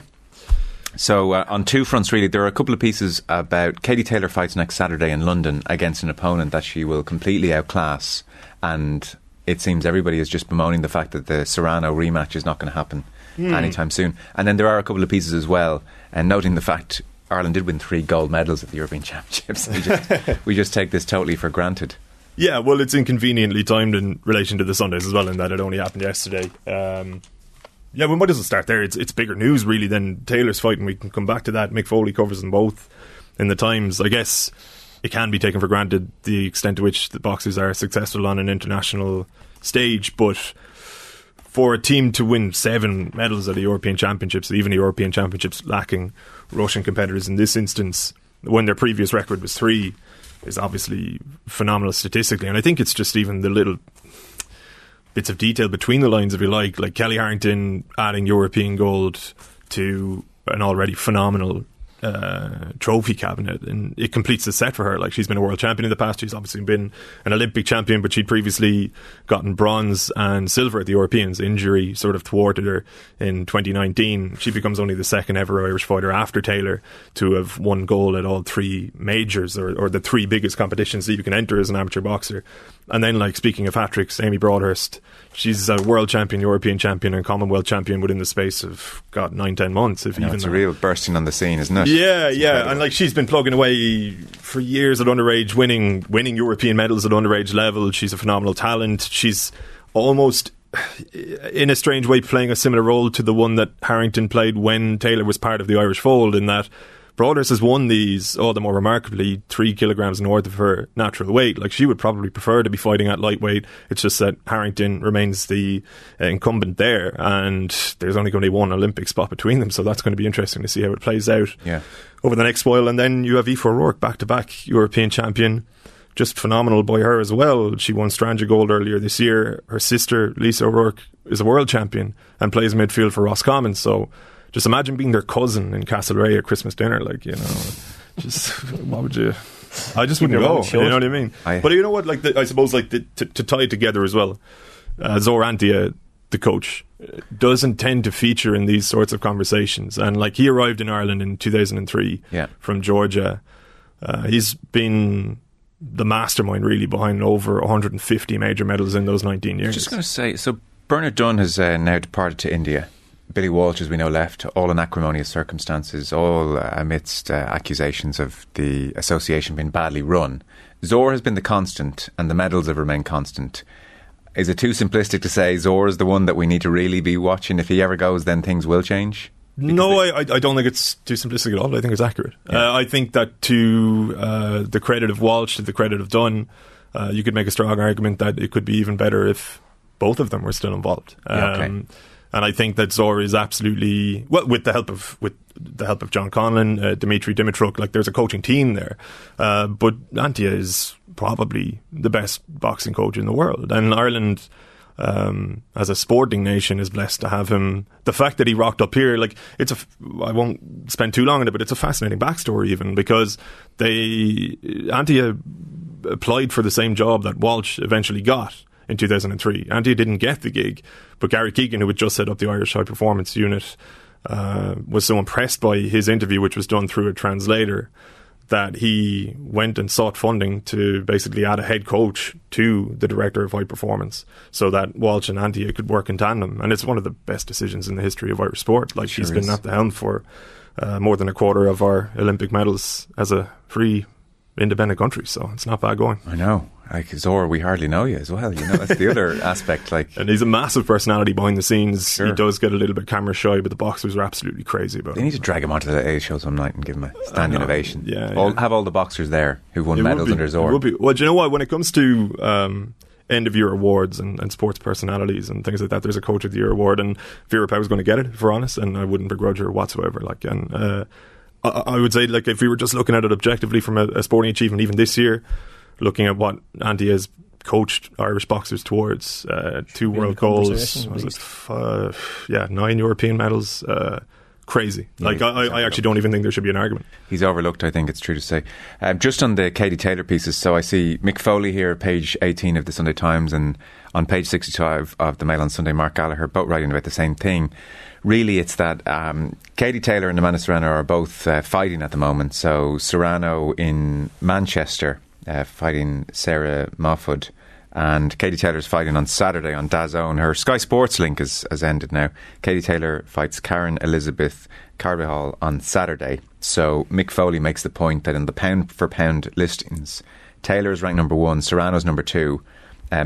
So uh, on two fronts, really, there are a couple of pieces about Katie Taylor fights next Saturday in London against an opponent that she will completely outclass and it seems everybody is just bemoaning the fact that the Serrano rematch is not going to happen Hmm. anytime soon. And then there are a couple of pieces as well, and noting the fact Ireland did win three gold medals at the European Championships. We just, we just take this totally for granted. Yeah, well, it's inconveniently timed in relation to the Sundays as well, in that it only happened yesterday. Um, yeah, we might as well start there. It's it's bigger news really than Taylor's fight, and we can come back to that. Mick Foley covers them both in the Times. I guess it can be taken for granted the extent to which the boxers are successful on an international stage, but for a team to win seven medals at the European Championships, even the European Championships lacking Russian competitors in this instance, when their previous record was three, is obviously phenomenal statistically. And I think it's just even the little bits of detail between the lines, if you like, like Kellie Harrington adding European gold to an already phenomenal uh, trophy cabinet, and it completes the set for her. Like she's been a world champion in the past. She's obviously been an Olympic champion, but she'd previously gotten bronze and silver at the Europeans. Injury sort of thwarted her in 2019. She becomes only the second ever Irish fighter after Taylor to have won gold at all three majors or, or the three biggest competitions that you can enter as an amateur boxer. And then, like speaking of hat tricks, Amy Broadhurst, she's a world champion, European champion, and Commonwealth champion within the space of God nine ten months. If know, even it's a real bursting on the scene, isn't it? Yeah, It's yeah, incredible. and like she's been plugging away for years at underage, winning winning European medals at underage level. She's a phenomenal talent. She's almost, in a strange way, playing a similar role to the one that Harrington played when Taylor was part of the Irish fold. In that, Broadhurst has won these all the more remarkably three kilograms north of her natural weight. Like she would probably prefer to be fighting at lightweight. It's just that Harrington remains the uh, incumbent there, and there's only going to be one Olympic spot between them. So that's going to be interesting to see how it plays out Yeah. over the next while. And then you have Aoife O'Rourke, back to back European champion. Just phenomenal by her as well. She won Strandja Gold earlier this year. Her sister, Lisa O'Rourke, is a world champion and plays midfield for Roscommon. So just imagine being their cousin in Castlerea at Christmas dinner. Like, you know, just what would you. I just wouldn't go. You know what I mean? I- but you know what? Like, the, I suppose, like the, to, to tie it together as well. Uh, Zaur Antia, the coach, uh, doesn't tend to feature in these sorts of conversations. And like, he arrived in Ireland in 2003 Yeah. from Georgia. Uh, he's been the mastermind really behind over 150 major medals in those 19 years. I was just going to say, so Bernard Dunne has uh, now departed to India. Billy Walsh, as we know, left, all in acrimonious circumstances, all uh, amidst uh, accusations of the association being badly run. Zaur has been the constant, and the medals have remained constant. Is it too simplistic to say Zaur is the one that we need to really be watching? If he ever goes, then things will change? No, I, I don't think it's too simplistic at all. I think it's accurate. Uh, I think that to uh, the credit of Walsh, to the credit of Dunne, uh, you could make a strong argument that it could be even better if both of them were still involved. Yeah, okay. And I think that Zaur is absolutely well with the help of with the help of John Conlan, uh, Dimitri Dimitruk. Like there's a coaching team there, uh, but Antia is probably the best boxing coach in the world, and Ireland um, as a sporting nation is blessed to have him. The fact that he rocked up here, like it's a, I won't spend too long on it, but it's a fascinating backstory even because they Antia applied for the same job that Walsh eventually got in 2003. Antia didn't get the gig, but Gary Keegan, who had just set up the Irish High Performance Unit, uh, was so impressed by his interview, which was done through a translator, that he went and sought funding to basically add a head coach to the director of high performance so that Walsh and Antia could work in tandem. And it's one of the best decisions in the history of Irish sport. Like he's Sure been is. at the helm for uh, more than a quarter of our Olympic medals as a free independent country. So it's not bad going. I know. Like Zaur, we hardly know you as well. You know, that's the other aspect. Like, And he's a massive personality behind the scenes. Sure. He does get a little bit camera shy, but the boxers are absolutely crazy about they him. need to drag him onto the A show some night and give him a standing ovation. Yeah, All, yeah. Have all the boxers there who've won It medals be- under Zaur. be- Well, do you know what? When it comes to um, end of year awards and, and sports personalities and things like that, there's a coach of the year award, and Vera was going to get it, if we're honest, and I wouldn't begrudge her whatsoever. Like, and uh, I, I would say, like, if we were just looking at it objectively from a, a sporting achievement, even this year, looking at what Andy has coached Irish boxers towards, uh, two world goals, was it least. uh, yeah, nine European medals. Uh, crazy. Like, I, I- I actually don't even think there should be an argument. He's overlooked, I think it's true to say. Um, just on the Katie Taylor pieces, so I see Mick Foley here, page 18 of the Sunday Times, and on page 65 of the Mail on Sunday, Mark Gallagher, both writing about the same thing. Really, it's that um, Katie Taylor and Amanda Serrano are both uh, fighting at the moment. So Serrano in Manchester uh, fighting Sarah Mahfoud And Katie Taylor's fighting on Saturday on DAZN. Her Sky Sports link has, has ended now. Katie Taylor fights Karen Elizabeth Carvajal on Saturday. So Mick Foley makes the point that in the pound for pound listings, Taylor is ranked number one, Serrano's number two, uh,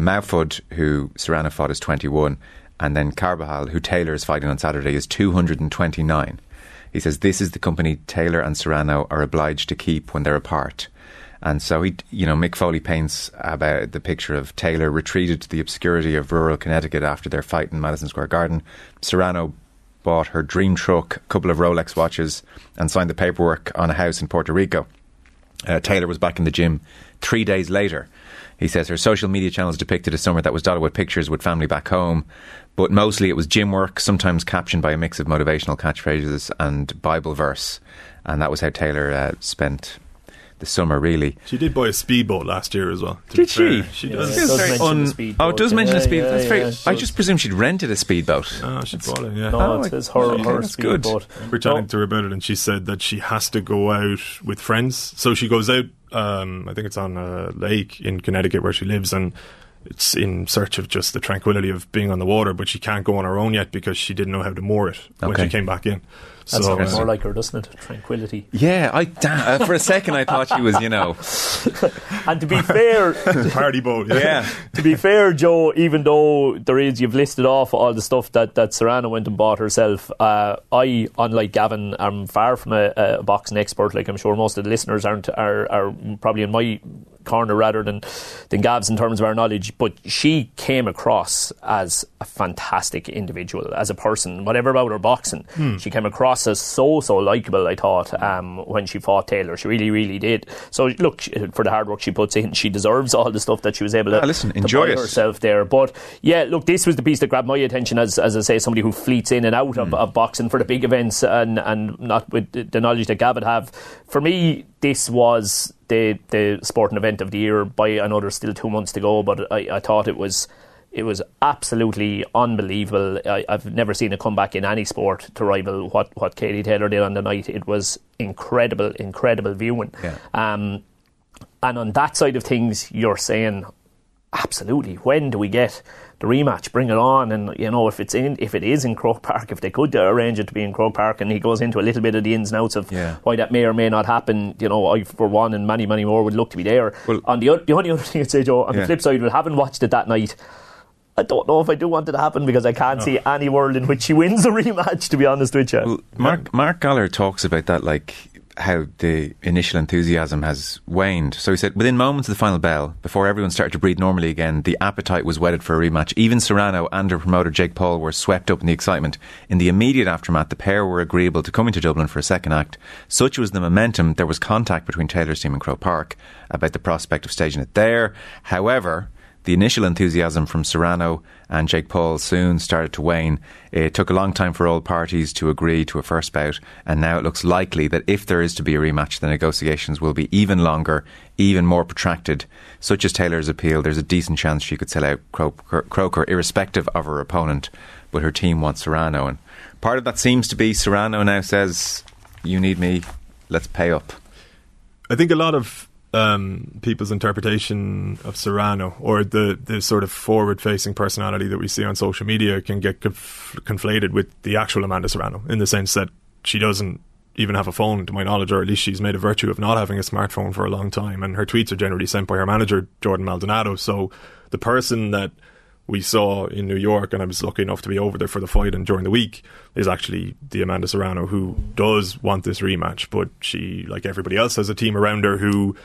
who Serrano fought, is 21, and then Carvajal, who Taylor is fighting on Saturday, is 229. He says this is the company Taylor and Serrano are obliged to keep when they're apart. And so he, you know, Mick Foley paints about the picture of Taylor retreated to the obscurity of rural Connecticut after their fight in Madison Square Garden. Serrano bought her dream truck, a couple of Rolex watches, and signed the paperwork on a house in Puerto Rico. Uh, Taylor was back in the gym three days later. He says her social media channels depicted a summer that was dotted with pictures with family back home, but mostly it was gym work, sometimes captioned by a mix of motivational catchphrases and Bible verse. And that was how Taylor uh, spent the summer, really. She did buy a speedboat last year as well. Did she? fair. She Yeah, does. it does mention un- the speedboat. oh, it does mention Yeah, a speedboat. yeah, that's very. yeah, I just presume she'd rented a speedboat. Oh, she bought it, yeah. No, Oh, it says her, okay, her that's good. speedboat. We're chatting to her about it, and she said that she has to go out with friends. So she goes out. Um, I think it's on a lake in Connecticut where she lives, and it's in search of just the tranquility of being on the water. But she can't go on her own yet because she didn't know how to moor it when she came back in. That so sounds uh, more like her, doesn't it? Tranquility. Yeah, I da- uh, for a second I thought she was, you know, And to be fair, party boat. yeah. to be fair, Joe, even though there is, you've listed off all the stuff that, that Serrano went and bought herself. Uh, I, unlike Gavin, am far from a, a boxing expert. Like I'm sure most of the listeners aren't are, are probably in my corner rather than than Gav's in terms of our knowledge. But she came across as a fantastic individual, as a person. Whatever about her boxing, she came across as so so likable. I thought um, when she fought Taylor, she really really did. So look for the hard work she puts in, she deserves all the stuff that she was able to. Ah, listen, to enjoy herself there. But yeah, look, this was the piece that grabbed my attention as as I say, somebody who fleets in and out of, of boxing for the big events and and not with the- the knowledge that Gav would have. For me, this was the the sporting event of the year. By another still two months to go, but I, I thought it was. It was absolutely unbelievable. I, I've never seen a comeback in any sport to rival what, what Katie Taylor did on the night. It was incredible, incredible viewing. Yeah. Um, and on that side of things, you're saying, absolutely. When do we get the rematch? Bring it on. And you know, if it's in, if it is in Croke Park, if they could uh, arrange it to be in Croke Park, and he goes into a little bit of the ins and outs of Yeah. why that may or may not happen. You know, I for one and many many more would look to be there. Well- on the the only other thing I'd say, Joe, on Yeah. the flip side, we having watched it that night. I don't know if I do want it to happen because I can't see any world in which he wins a rematch. To be honest with you, Well, Mark Mark Gallagher talks about that, like how the initial enthusiasm has waned. So he said, within moments of the final bell, before everyone started to breathe normally again, the appetite was whetted for a rematch. Even Serrano and her promoter Jake Paul were swept up in the excitement. In the immediate aftermath, the pair were agreeable to coming to Dublin for a second act. Such was the momentum. There was contact between Taylor's team and Croke Park about the prospect of staging it there. However, the initial enthusiasm from Serrano and Jake Paul soon started to wane. It took a long time for all parties to agree to a first bout, and now it looks likely that if there is to be a rematch, the negotiations will be even longer, even more protracted. Such as Taylor's appeal, there's a decent chance she could sell out Croker, irrespective of her opponent, but her team wants Serrano. And part of that seems to be Serrano now says, You need me, let's pay up. I think a lot of um, people's interpretation of Serrano or the, the sort of forward facing personality that we see on social media can get conf- conflated with the actual Amanda Serrano in the sense that she doesn't even have a phone, to my knowledge, or at least she's made a virtue of not having a smartphone for a long time. And her tweets are generally sent by her manager, Jordan Maldonado. So the person that we saw in New York, and I was lucky enough to be over there for the fight and during the week, is actually the Amanda Serrano who does want this rematch, but she, like everybody else, has a team around her who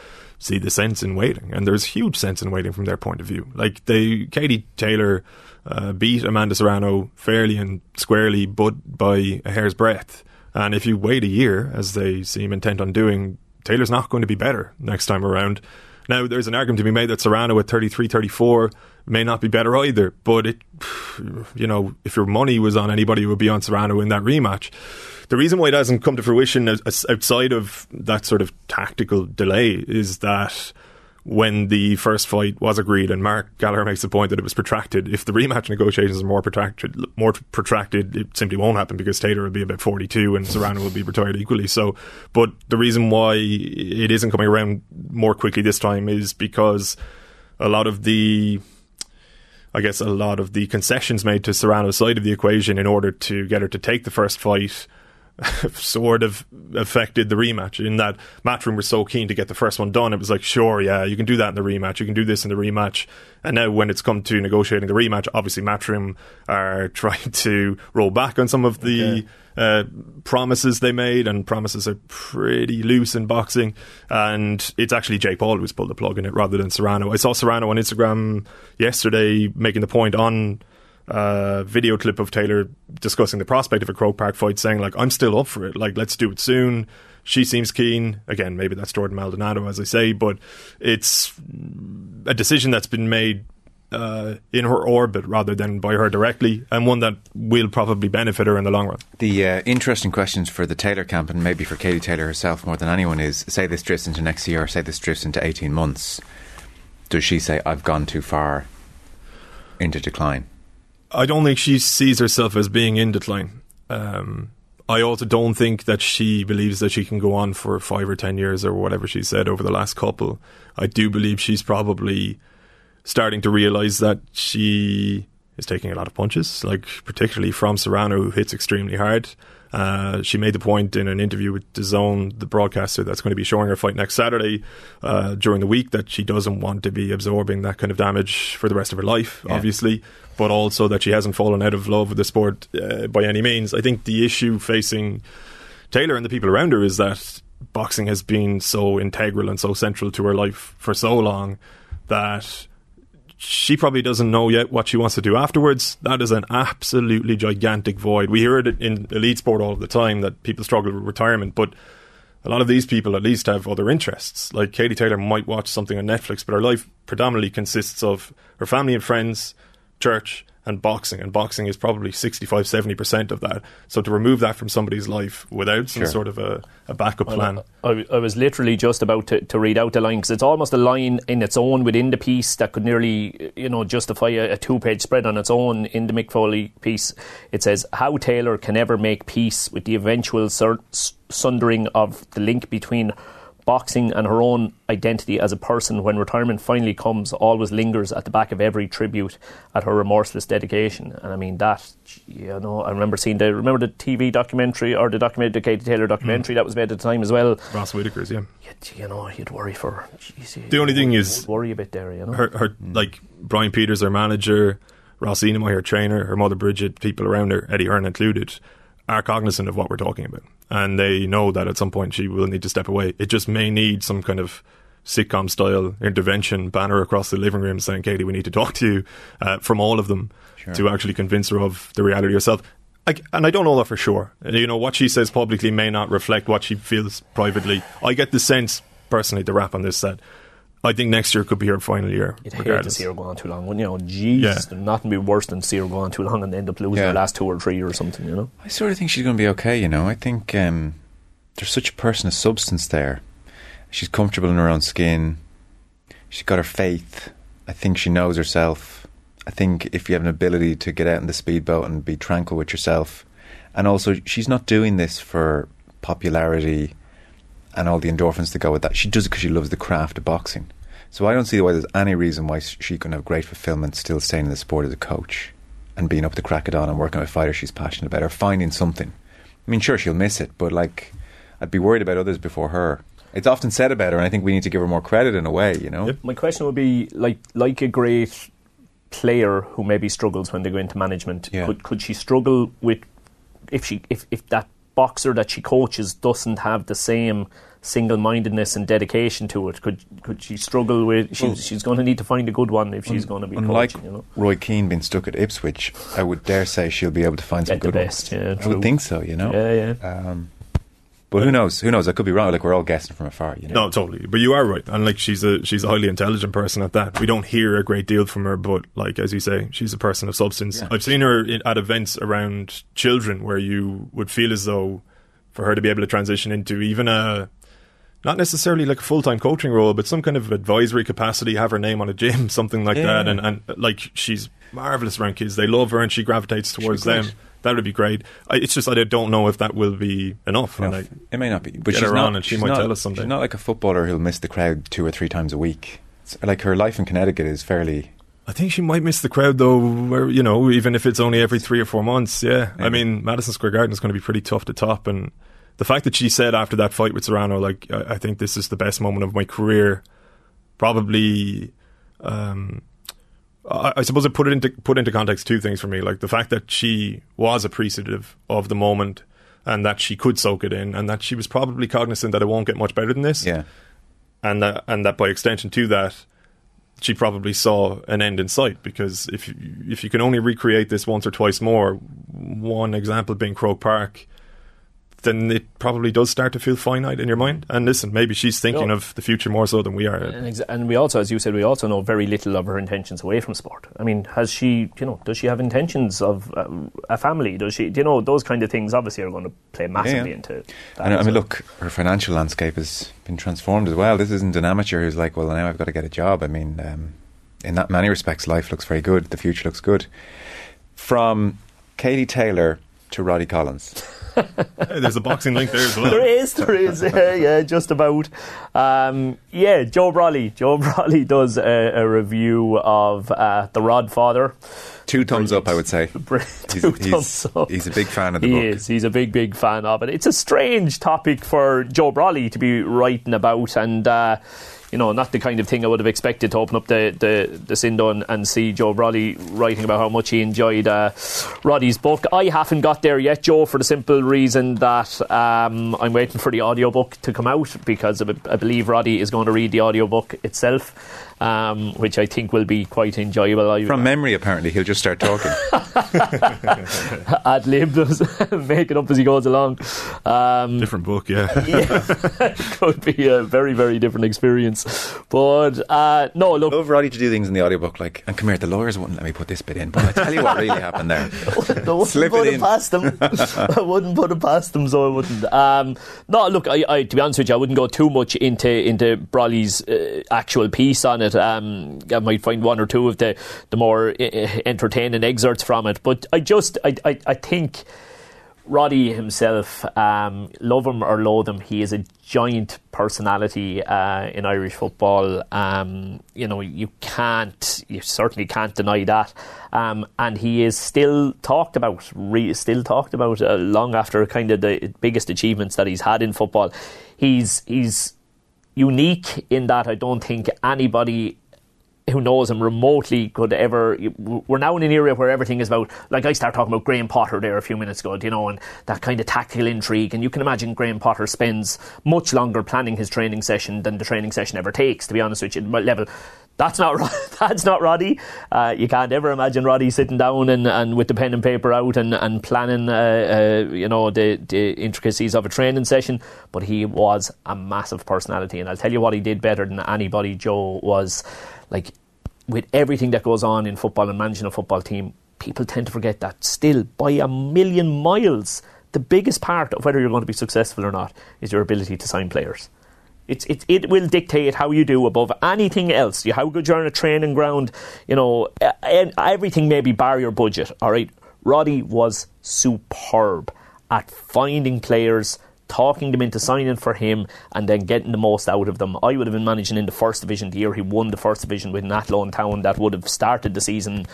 see the sense in waiting, and there's huge sense in waiting from their point of view. Like they, Katie Taylor uh, beat Amanda Serrano fairly and squarely, but by a hair's breadth. And if you wait a year, as they seem intent on doing, Taylor's not going to be better next time around. Now, there's an argument to be made that Serrano at 33, 34 may not be better either. But it, you know, if your money was on anybody, it would be on Serrano in that rematch. The reason why it hasn't come to fruition outside of that sort of tactical delay is that when the first fight was agreed, and Mark Gallagher makes the point that it was protracted. If the rematch negotiations are more protracted, more protracted, it simply won't happen because Taylor will be about forty-two and Serrano will be retired equally. So, but the reason why it isn't coming around more quickly this time is because a lot of the I guess a lot of the concessions made to Serrano's side of the equation in order to get her to take the first fight sort of affected the rematch in that Matchroom were so keen to get the first one done. It was like, sure, yeah, you can do that in the rematch. You can do this in the rematch. And now when it's come to negotiating the rematch, obviously Matchroom are trying to roll back on some of the okay. uh, promises they made, and promises are pretty loose in boxing. And it's actually Jake Paul who's pulled the plug in it rather than Serrano. I saw Serrano on Instagram yesterday making the point on uh, video clip of Taylor discussing the prospect of a Croke Park fight, saying like, "I'm still up for it. Like, let's do it soon." She seems keen. Again, maybe that's Jordan Maldonado, as I say, but it's a decision that's been made uh, in her orbit rather than by her directly, and one that will probably benefit her in the long run. The uh, interesting questions for the Taylor camp, and maybe for Katie Taylor herself more than anyone, is say this drifts into next year, say this drifts into 18 months. Does she say, I've gone too far into decline? I don't think she sees herself as being in decline. Um, I also don't think that she believes that she can go on for five or ten years or whatever she said over the last couple. I do believe she's probably starting to realize that she is taking a lot of punches, like particularly from Serrano, who hits extremely hard. Uh, she made the point in an interview with DAZN, the broadcaster that's going to be showing her fight next Saturday uh, during the week, that she doesn't want to be absorbing that kind of damage for the rest of her life, yeah. obviously, but also that she hasn't fallen out of love with the sport uh, by any means. I think the issue facing Taylor and the people around her is that boxing has been so integral and so central to her life for so long that she probably doesn't know yet what she wants to do afterwards. That is an absolutely gigantic void. We hear it in elite sport all the time that people struggle with retirement, but a lot of these people at least have other interests. Like Katie Taylor might watch something on Netflix, but her life predominantly consists of her family and friends, church, and boxing, and boxing is probably 65 70% of that. So to remove that from somebody's life without some sure. sort of a, a backup plan. I, I, was literally just about to, to read out the line because it's almost a line in its own within the piece that could nearly, you know, justify a, a two page spread on its own in the Mick Foley piece. It says, How Taylor can ever make peace with the eventual sur- sundering of the link between boxing and her own identity as a person when retirement finally comes always lingers at the back of every tribute at her remorseless dedication. And I mean that you know, I remember seeing the remember the TV documentary or the documentary the Katie Taylor documentary mm. that was made at the time as well. Ross Whitaker's, yeah. You'd, you know, you'd worry for geez, The only thing is worry a bit there, you know. Her, her mm. like Brian Peters, her manager, Ross Enamait, her trainer, her mother Bridget, people around her, Eddie Hearn included are cognizant of what we're talking about, and they know that at some point she will need to step away. It just may need some kind of sitcom style intervention banner across the living room saying, "Katie, we need to talk to you," uh, from all of them sure. to actually convince her of the reality herself. I, and I don't know that for sure. You know, what she says publicly may not reflect what she feels privately. I get the sense, personally, the rap on this set I think next year could be her final year. You'd regardless. hate to see her go on too long, wouldn't you? Know, jeez, yeah. nothing be worse than see her go on too long and end up losing yeah. her last two or three or something. You know, I sort of think she's going to be okay. You know, I think um, there's such a person of substance there. She's comfortable in her own skin. She's got her faith. I think she knows herself. I think if you have an ability to get out in the speedboat and be tranquil with yourself, and also she's not doing this for popularity and all the endorphins that go with that. She does it because she loves the craft of boxing. So I don't see why there's any reason why she can have great fulfillment still staying in the sport as a coach and being up to crack it on and working with fighters she's passionate about or finding something. I mean, sure, she'll miss it, but like, I'd be worried about others before her. It's often said about her, and I think we need to give her more credit in a way, you know? Yep. My question would be like, like a great player who maybe struggles when they go into management, yeah. could, could she struggle with if she if, if that boxer that she coaches doesn't have the same single-mindedness and dedication to it? Could could she struggle with? She's, well, she's going to need to find a good one if she's going to be unlike coaching. You know? Roy Keane being stuck at Ipswich, I would dare say she'll be able to find some good best. Ones. Yeah, I would think so. You know. Yeah, yeah. Um, but who knows? Who knows? I could be wrong. Like we're all guessing from afar. You know? No, totally. But you are right. And like she's a she's a highly intelligent person at that. We don't hear a great deal from her, but like as you say, she's a person of substance. Yeah. I've seen her in, at events around children where you would feel as though for her to be able to transition into even a not necessarily like a full time coaching role, but some kind of advisory capacity, have her name on a gym, something like yeah. that. And, and like she's marvelous around kids. They love her and she gravitates towards them. That would be great. I, it's just I don't know if that will be enough. enough. I, it may not be, but she's not. And she might not, tell us something. She's not like a footballer who'll miss the crowd two or three times a week. like her life in Connecticut is fairly. I think she might miss the crowd though, where you know, even if it's only every three or four months. Yeah, I mean, Madison Square Garden is going to be pretty tough to top, and the fact that she said after that fight with Serrano, like, I, I think this is the best moment of my career, probably. Um, I, suppose it put it into put into context two things for me, like the fact that she was appreciative of the moment and that she could soak it in, and that she was probably cognizant that it won't get much better than this. Yeah. and that and that by extension to that, she probably saw an end in sight because if you, if you can only recreate this once or twice more, one example being Croke Park, then it probably does start to feel finite in your mind. And listen, maybe she's thinking No. of the future more so than we are. And, exa- and we also, as you said, we also know very little of her intentions away from sport. I mean, has she, you know, does she have intentions of uh, a family? Does she, you know, those kind of things obviously are going to play massively yeah. into that. And I mean, well. look, her financial landscape has been transformed as well. This isn't an amateur who's like, well, now I've got to get a job. I mean, um, in that many respects, life looks very good. The future looks good. From Katie Taylor to Roddy Collins. Hey, there's a boxing link there as well. There is, there is, yeah, yeah, just about. Um, yeah, Joe Brolly. Joe Brolly does a, a review of uh, The Rod Father. Two thumbs up, I would say. He's, Two thumbs up. he's a big fan of the he book. is. He's a big, big fan of it. It's a strange topic for Joe Brolly to be writing about, and uh, you know, not the kind of thing I would have expected to open up the the, the Sindo and, and see Joe Roddy writing about how much he enjoyed uh, Roddy's book. I haven't got there yet, Joe, for the simple reason that um, I'm waiting for the audiobook to come out because I I believe Roddy is going to read the audiobook itself. Um, which I think will be quite enjoyable. I, From memory, apparently, he'll just start talking. ad lib does make it up as he goes along. Um, Different book, yeah. yeah, could be a very, very different experience. But uh, no, look, love Roddy to do things in the audiobook like, and come here, the lawyers wouldn't let me put this bit in, but I tell you what really happened there. I wouldn't Slip put it it, in. past them. I wouldn't put it past them, so I wouldn't. Um, no, look, I, I, to be honest with you, I wouldn't go too much into into Brolly's uh, actual piece on it. Um, I might find one or two of the the more uh, entertaining excerpts from it, but I just, I, I, I think. Roddy himself, um, love him or loathe him, he is a giant personality uh, in Irish football. Um, you know, you can't, you certainly can't deny that. Um, and he is still talked about, re- still talked about uh, long after kind of the biggest achievements that he's had in football. He's he's unique in that I don't think anybody who knows him remotely could ever. We're now in an area where everything is about. Like I start talking about Graham Potter there a few minutes ago, you know, and that kind of tactical intrigue. And you can imagine Graham Potter spends much longer planning his training session than the training session ever takes. To be honest with you, level. That's not that's not Roddy. Uh, you can't ever imagine Roddy sitting down and, and with the pen and paper out and and planning, uh, uh, you know, the the intricacies of a training session. But he was a massive personality, and I'll tell you what he did better than anybody. Joe was like with everything that goes on in football and managing a football team, people tend to forget that still by a million miles, the biggest part of whether you're going to be successful or not is your ability to sign players. It's, it, it will dictate how you do above anything else. You, how good you're on a training ground, you know, e- everything maybe bar your budget, all right? Roddy was superb at finding players, talking them into signing for him, and then getting the most out of them. I would have been managing in the first division the year he won the first division with Athlone Town. That would have started the season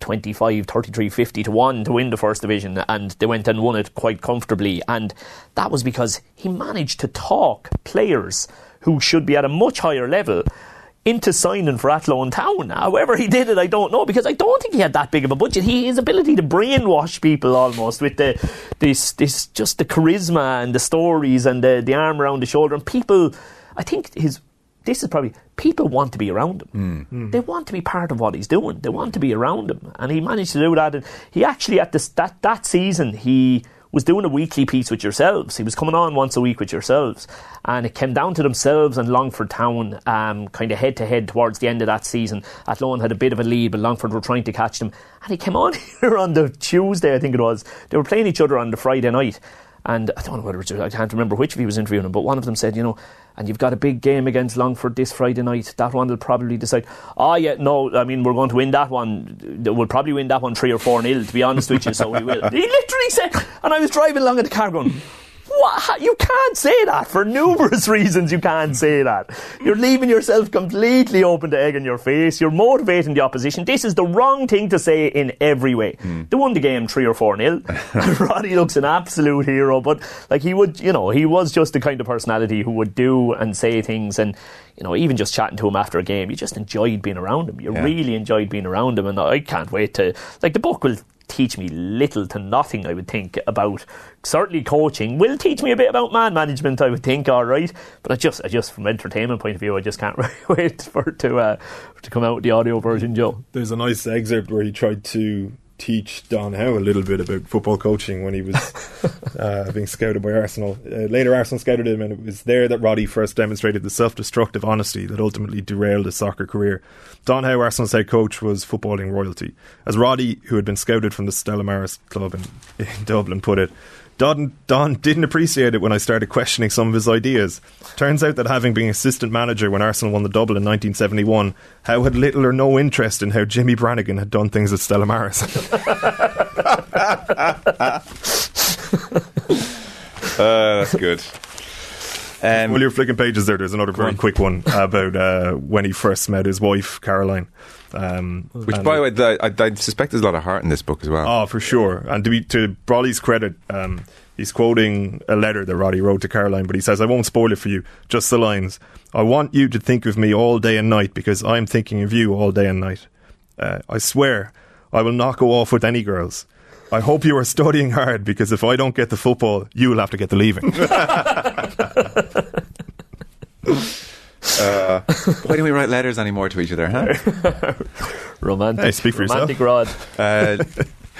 25, 33, 50 to 1 to win the first division, and they went and won it quite comfortably. And that was because he managed to talk players who should be at a much higher level into signing for Athlone Town. However, he did it, I don't know, because I don't think he had that big of a budget. He his ability to brainwash people almost with the this this just the charisma and the stories and the, the arm around the shoulder and people. I think his this is probably people want to be around him. They want to be part of what he's doing. They want to be around him, and he managed to do that. And he actually at this that that season he was doing a weekly piece with yourselves. He was coming on once a week with yourselves, and it came down to themselves and Longford Town, um, kind of head to head towards the end of that season. Athlone had a bit of a lead, but Longford were trying to catch them, and he came on here on the Tuesday, I think it was. They were playing each other on the Friday night. And I don't know whether was, I can't remember which of you was interviewing him, but one of them said, you know, and you've got a big game against Longford this Friday night. That one will probably decide. Oh, yeah, no, I mean, we're going to win that one. We'll probably win that one 3 or 4 nil, to be honest with you, so we will. He literally said, and I was driving along in the car going, What? You can't say that for numerous reasons. You can't say that. You're leaving yourself completely open to egg in your face. You're motivating the opposition. This is the wrong thing to say in every way. Mm. They won the game three or four nil. Roddy looks an absolute hero, but like he would, you know, he was just the kind of personality who would do and say things, and you know, even just chatting to him after a game, you just enjoyed being around him. You Yeah. really enjoyed being around him, and I can't wait to like the book will teach me little to nothing I would think about certainly coaching will teach me a bit about man management I would think all right. But I just I just from entertainment point of view I just can't really wait for to uh, to come out with the audio version Joe. There's a nice excerpt where he tried to teach Don Howe a little bit about football coaching when he was uh, being scouted by Arsenal. Uh, later, Arsenal scouted him, and it was there that Roddy first demonstrated the self destructive honesty that ultimately derailed his soccer career. Don Howe, Arsenal's head coach, was footballing royalty. As Roddy, who had been scouted from the Stella Maris club in, in Dublin, put it, Don, Don didn't appreciate it when I started questioning some of his ideas. Turns out that having been assistant manager when Arsenal won the double in 1971, Howe had little or no interest in how Jimmy Brannigan had done things at Stella Maris. Uh, that's good. Um, While you're flicking pages there, there's another very on. quick one about uh, when he first met his wife, Caroline. Um, which, by the way, I, I suspect there's a lot of heart in this book as well. Oh, for sure. And to be to Brolly's credit, um, he's quoting a letter that Roddy wrote to Caroline, but he says, "I won't spoil it for you. Just the lines. I want you to think of me all day and night because I'm thinking of you all day and night. Uh, I swear, I will not go off with any girls." I hope you are studying hard because if I don't get the football, you will have to get the leaving. Uh, why don't we write letters anymore to each other, huh? romantic Hey, speak for yourself. romantic rod Uh,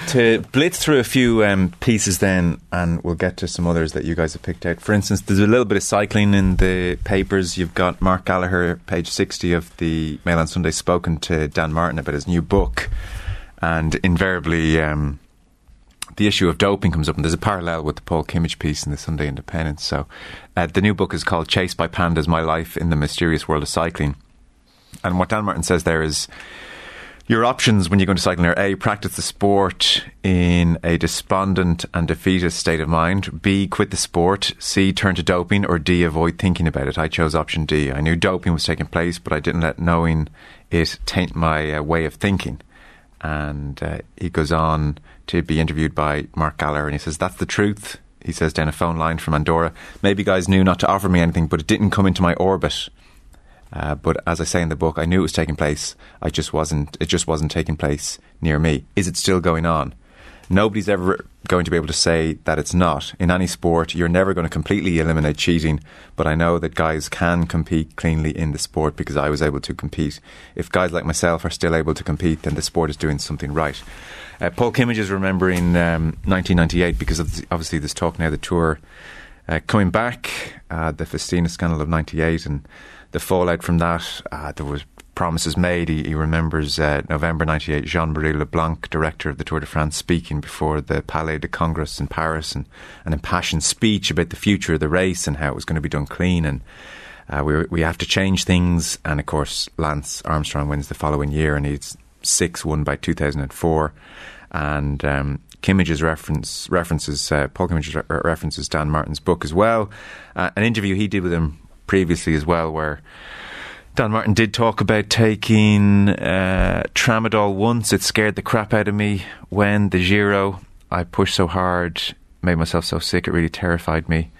to blitz through a few um, pieces then, and we'll get to some others that you guys have picked out. For instance, there's a little bit of cycling in the papers. You've got Mark Gallagher, page 60 of the Mail on Sunday, spoken to Dan Martin about his new book, and invariably. Um, the issue of doping comes up, and there's a parallel with the Paul Kimmage piece in the Sunday Independent. So, uh, the new book is called "Chased by Pandas: My Life in the Mysterious World of Cycling." And what Dan Martin says there is, your options when you go into cycling are A, practice the sport in a despondent and defeatist state of mind, B, quit the sport, C, turn to doping, or D, avoid thinking about it. I chose option D. I knew doping was taking place, but I didn't let knowing it taint my uh, way of thinking. And uh, he goes on to be interviewed by Mark Gallagher, and he says, That's the truth. He says down a phone line from Andorra. Maybe guys knew not to offer me anything, but it didn't come into my orbit. Uh, but as I say in the book, I knew it was taking place. I just wasn't. It just wasn't taking place near me. Is it still going on? Nobody's ever going to be able to say that it's not. In any sport, you're never going to completely eliminate cheating. But I know that guys can compete cleanly in the sport because I was able to compete. If guys like myself are still able to compete, then the sport is doing something right. Uh, Paul Kimmage is remembering um, 1998 because of the, obviously this talk now the tour uh, coming back, uh, the Festina scandal of '98, and the fallout from that. Uh, there was promises made. He, he remembers uh, November '98. Jean-Marie Leblanc, director of the Tour de France, speaking before the Palais de Congrès in Paris, and an impassioned speech about the future of the race and how it was going to be done clean and. Uh, we we have to change things, and of course, Lance Armstrong wins the following year, and he's six won by 2004, and um, Kimmage's reference references uh, Paul Kimmage's re- references Dan Martin's book as well. Uh, an interview he did with him previously as well, where Dan Martin did talk about taking uh, tramadol once. It scared the crap out of me when the Giro. I pushed so hard, made myself so sick, it really terrified me.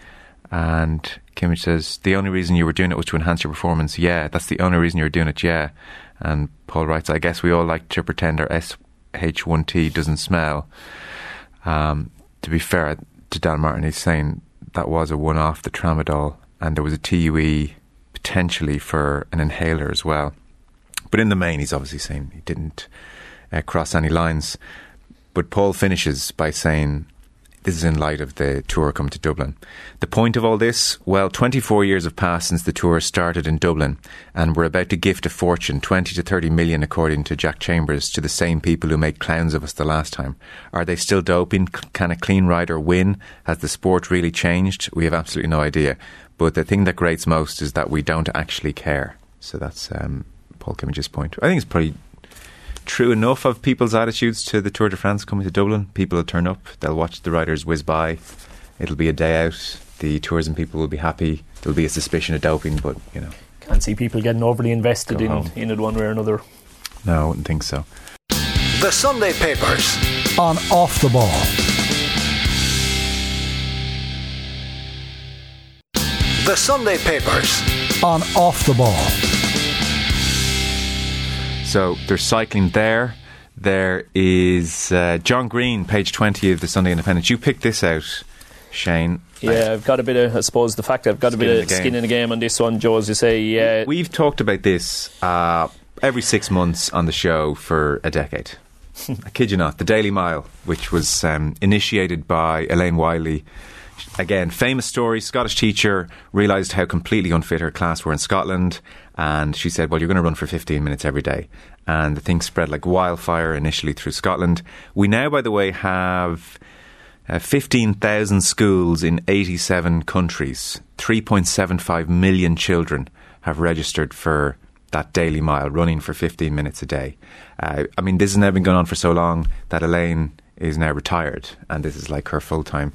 And Kimmage says, The only reason you were doing it was to enhance your performance. Yeah, that's the only reason you were doing it. Yeah. And Paul writes, I guess we all like to pretend our SH1T doesn't smell. Um, to be fair to Dan Martin, he's saying that was a one off, the tramadol, and there was a TUE potentially for an inhaler as well. But in the main, he's obviously saying he didn't uh, cross any lines. But Paul finishes by saying, this is in light of the tour coming to Dublin. The point of all this? Well, 24 years have passed since the tour started in Dublin, and we're about to gift a fortune, 20 to 30 million, according to Jack Chambers, to the same people who made clowns of us the last time. Are they still doping? Can a clean rider win? Has the sport really changed? We have absolutely no idea. But the thing that grates most is that we don't actually care. So that's um, Paul Kimmage's point. I think it's pretty true enough of people's attitudes to the Tour de France coming to Dublin. People will turn up, they'll watch the riders whiz by, It'll be a day out. The tourism people will be happy. There'll be a suspicion of doping, but you know, Can't see people getting overly invested in, home. in it one way or another. no, I wouldn't think so. The Sunday Papers on Off the Ball. The Sunday Papers on Off the Ball. So there's cycling there. There is uh, John Greene, page 20 of the Sunday Independent. You picked this out, Shane. Yeah, I've got a bit of, I suppose, the fact that I've got Skin a bit of skin in the game on this one, Joe, as you say. Yeah, We've talked about this uh, every six months on the show for a decade. I kid you not. The Daily Mile, which was um, initiated by Elaine Wyllie. Again, famous story. Scottish teacher realised how completely unfit her class were in Scotland, and she said, "Well, you're going to run for 15 minutes every day." And the thing spread like wildfire initially through Scotland. We now, by the way, have uh, 15,000 schools in 87 countries. 3.75 million children have registered for that daily mile, running for 15 minutes a day. Uh, I mean, this has now been going on for so long that Elaine is now retired, and this is like her full time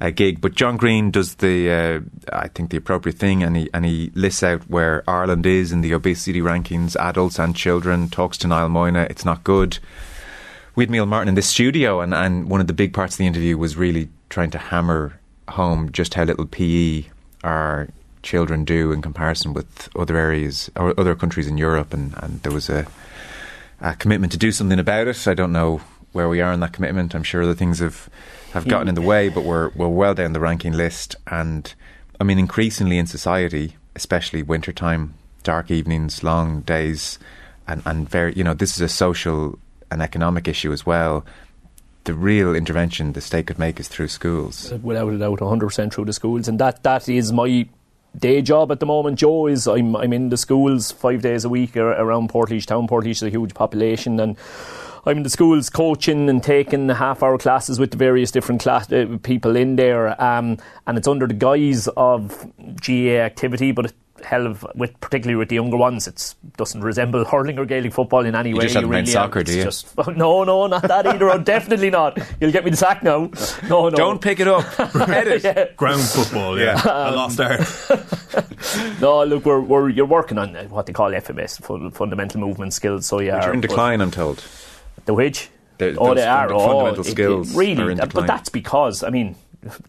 uh, gig. But John Greene does the, uh, I think, the appropriate thing, and he and he lists out where Ireland is in the obesity rankings, adults and children. Talks to Niall Moyna. It's not good we had Neil Martin in this studio, and, and one of the big parts of the interview was really trying to hammer home just how little PE our children do in comparison with other areas or other countries in Europe, and, and there was a, a commitment to do something about it. I don't know where we are in that commitment. I'm sure other things have have gotten in the way, but we're we're well down the ranking list, and I mean increasingly in society, especially wintertime, dark evenings, long days, and and very you know this is a social and economic issue as well. The real intervention the state could make is through schools. without a doubt, 100% through the schools. And that, that is my day job at the moment, Joe, is I'm, I'm in the schools five days a week around Portlaoise Town. Portlaoise is a huge population and I'm in the schools coaching and taking half hour classes with the various different class, uh, people in there. Um, and it's under the guise of GA activity, but it, hell of, with particularly with the younger ones, it doesn't resemble hurling or Gaelic football in any way. just haven't played really soccer, do you? Just, no, no, not that either. Oh, definitely not. You'll get me the sack now. No, no. Don't pick it up. Head it. Yeah. Ground football, yeah. a lost art. No, look, we're, we're you're working on uh, what they call FMS, fun- fundamental movement skills. So yeah, Which are in but- decline, I'm told. The which? The- oh, they are. oh, fundamental it- it really, are in that- but that's because I mean,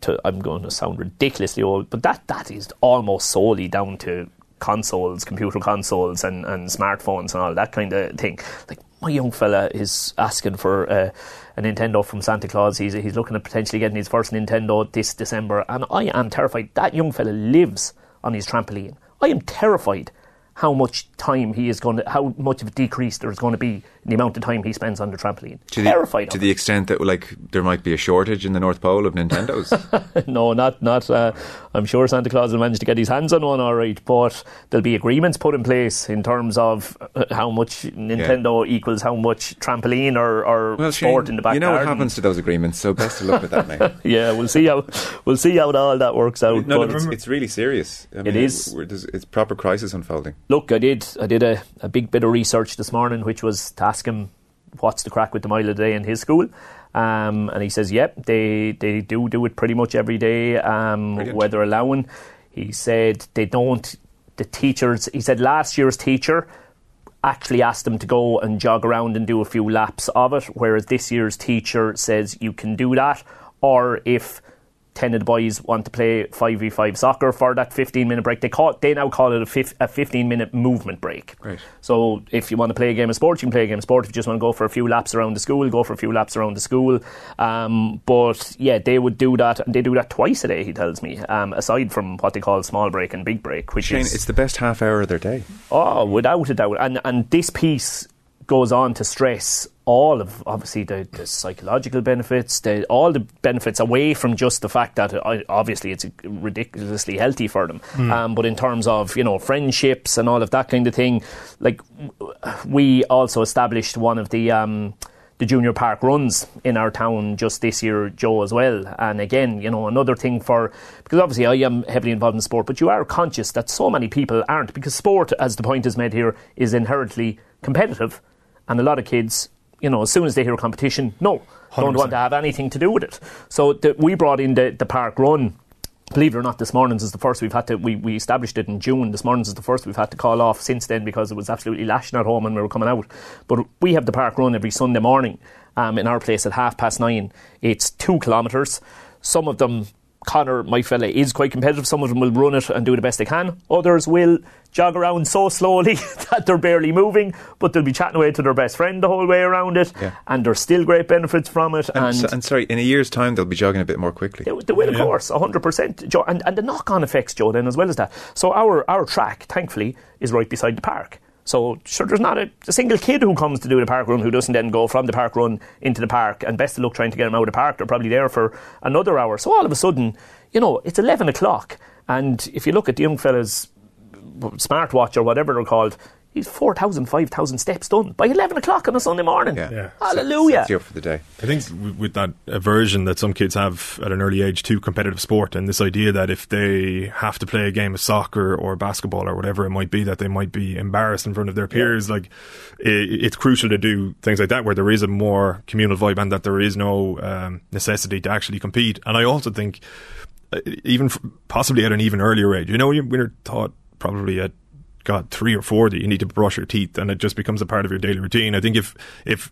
to, I'm going to sound ridiculously old, but that that is almost solely down to consoles, computer consoles, and, and smartphones and all that kind of thing. Like my young fella is asking for uh, a Nintendo from Santa Claus. He's he's looking at potentially getting his first Nintendo this December, and I am terrified. That young fella lives on his trampoline. I am terrified how much time he is going to, how much of a decrease there is going to be in the amount of time he spends on the trampoline. To the, terrified to the it. extent that like there might be a shortage in the North Pole of Nintendos. no, not not. Uh, I'm sure Santa Claus will manage to get his hands on one, all right. But there'll be agreements put in place in terms of uh, how much Nintendo equals how much trampoline or, or well, sport Shane, in the back you know what happens to those agreements. So best of luck with that, mate. Yeah, we'll see how we'll see how all that works out. No, but no, it's, it's really serious. I mean, is. we're- there's- It's proper crisis unfolding. look, I did I did a, a big bit of research this morning, which was to ask him what's the crack with the mile a day in his school. Um, and he says, yep, they, they do do it pretty much every day, um, weather allowing. He said they don't, the teachers, he said last year's teacher actually asked them to go and jog around and do a few laps of it, whereas this year's teacher says you can do that, or if 10 of the boys want to play 5v5 soccer for that 15 minute break. They call they now call it a, fif- a 15 minute movement break. Great. So if you want to play a game of sport, you can play a game of sport. If you just want to go for a few laps around the school, go for a few laps around the school. Um, but yeah, they would do that, and they do that twice a day. He tells me, um, aside from what they call small break and big break, which Shane, is it's the best half hour of their day. Oh, without a doubt. And and this piece goes on to stress all of obviously the, the psychological benefits, the, all the benefits away from just the fact that obviously it's ridiculously healthy for them. Um, but in terms of you know friendships and all of that kind of thing, like we also established one of the. Um, the junior park runs in our town just this year, Joe, as well. And again, you know, another thing for because obviously I am heavily involved in sport, but you are conscious that so many people aren't because sport, as the point is made here, is inherently competitive, and a lot of kids you know, as soon as they hear competition, no, don't want to have anything to do with it. So the, we brought in the, the park run believe it or not, this morning's is the first we've had to. We, we established it in June. This morning's is the first we've had to call off since then because it was absolutely lashing at home and we were coming out. But we have the park run every Sunday morning um, in our place at half past nine. It's two kilometres. Some of them Connor, my fella, is quite competitive. Some of them will run it and do the best they can. Others will jog around so slowly that they're barely moving, but they'll be chatting away to their best friend the whole way around it, Yeah. and there's still great benefits from it. And, And, so- and sorry, in a year's time, they'll be jogging a bit more quickly. they, they will, of Yeah. course, 100%. Joe, and, and the knock on effects, Joe, then, as well as that. So, our, our track, thankfully, is right beside the park. So, sure, there's not a, a single kid who comes to do the park run who doesn't then go from the park run into the park. And best of luck trying to get them out of the park. They're probably there for another hour. So, all of a sudden, you know, it's 11 o'clock. And if you look at the young fellas smartwatch or whatever they're called, he's 4,000, 5,000 steps done by 11 o'clock on a Sunday morning. Yeah. Yeah. Hallelujah. Sets you up for the day. I think with that aversion that some kids have at an early age to competitive sport, and this idea that if they have to play a game of soccer or basketball or whatever it might be, that they might be embarrassed in front of their peers. Like, i it's crucial to do things like that where there is a more communal vibe and that there is no um, necessity to actually compete. And I also think, uh, even f- possibly at an even earlier age, you know, when you're taught probably at God three or four that you need to brush your teeth, and it just becomes a part of your daily routine. I think if if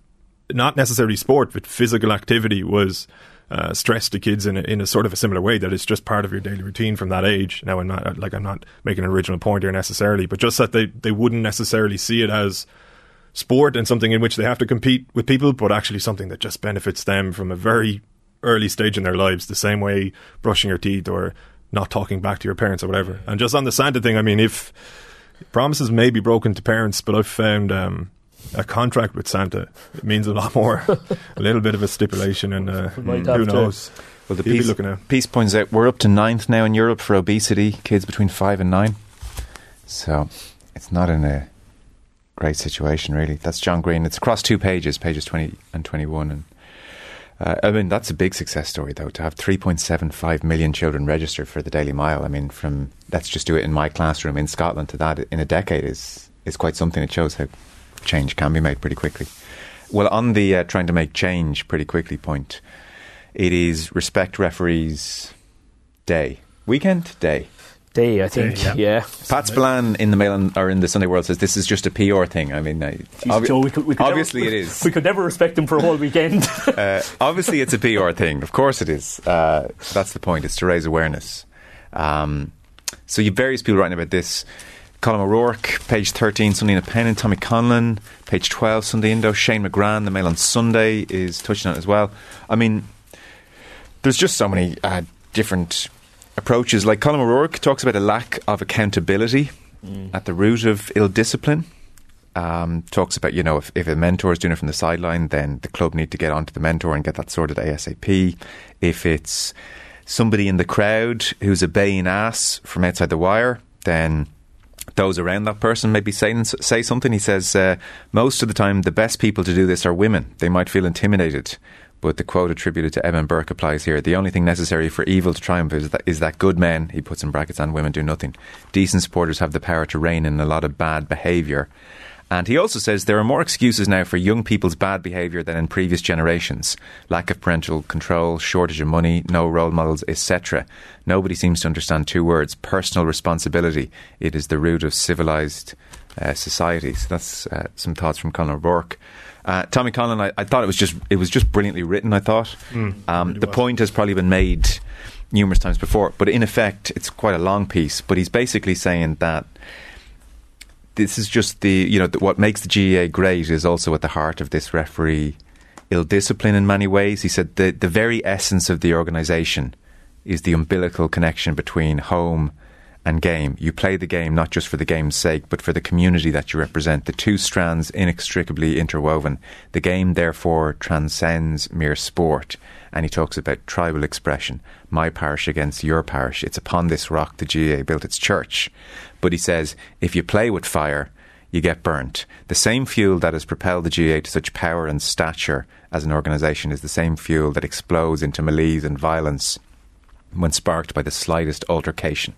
not necessarily sport, but physical activity was uh, stressed to kids in a, in a sort of a similar way that it's just part of your daily routine from that age. Now, I'm not like I'm not making an original point here necessarily, but just that they they wouldn't necessarily see it as sport and something in which they have to compete with people, but actually something that just benefits them from a very early stage in their lives, the same way brushing your teeth or not talking back to your parents or whatever. And just on the Santa thing, I mean, if promises may be broken to parents, but I've found um, a contract with Santa it means a lot more. a little bit of a stipulation, and uh, might have who to. knows? Well, the He'll be piece, looking out. piece points out we're up to ninth now in Europe for obesity, kids between five and nine. So it's not in a great situation, really. That's John Greene. It's across two pages, pages 20 and 21. And uh, I mean, that's a big success story, though, to have 3.75 million children registered for the Daily Mile. I mean, from let's just do it in my classroom in Scotland to that in a decade is, is quite something. It shows how change can be made pretty quickly. Well, on the uh, trying to make change pretty quickly point, it is Respect Referees Day. Weekend? Day. Day, I think. Day, yeah. yeah. Pat Spillane in the Mail and, or in the Sunday World says this is just a PR thing. I mean, I, obvi- Joe, we could, we could obviously never, it is. We could never respect him for a whole weekend. Uh, obviously, it's a PR thing. Of course, it is. Uh, that's the point. It's to raise awareness. Um, so you have various people writing about this. Colm O'Rourke, page 13, Sunday in a Pen, and Tommy Conlon, page 12, Sunday Indo. Shane McGran, the Mail on Sunday, is touching on it as well. I mean, there's just so many uh, different approaches. Like Colm O'Rourke talks about a lack of accountability at the root of ill discipline. Um, talks about, you know, if, if a mentor is doing it from the sideline, then the club need to get onto the mentor and get that sorted ASAP. If it's somebody in the crowd who's a baying ass from outside the wire, then those around that person maybe say, say something. He says, uh, most of the time, the best people to do this are women. They might feel intimidated. But the quote attributed to Edmund Burke applies here. The only thing necessary for evil to triumph is that, is that good men, he puts in brackets, and women do nothing. Decent supporters have the power to rein in a lot of bad behaviour. And he also says there are more excuses now for young people's bad behaviour than in previous generations. Lack of parental control, shortage of money, no role models, etc. Nobody seems to understand two words personal responsibility. It is the root of civilised uh, society. So that's uh, some thoughts from Conor Burke. Uh, Tommy Conlon, I, I thought it was just it was just brilliantly written. I thought um, the point has probably been made numerous times before, but in effect, it's quite a long piece. But he's basically saying that this is just the you know the, what makes the GAA great is also at the heart of this referee ill discipline in many ways. He said the the very essence of the organisation is the umbilical connection between home and game. You play the game not just for the game's sake, but for the community that you represent. The two strands inextricably interwoven. The game, therefore, transcends mere sport. And he talks about tribal expression. My parish against your parish. It's upon this rock the GAA built its church. But he says, if you play with fire, you get burnt. The same fuel that has propelled the GAA to such power and stature as an organisation is the same fuel that explodes into malaise and violence when sparked by the slightest altercation.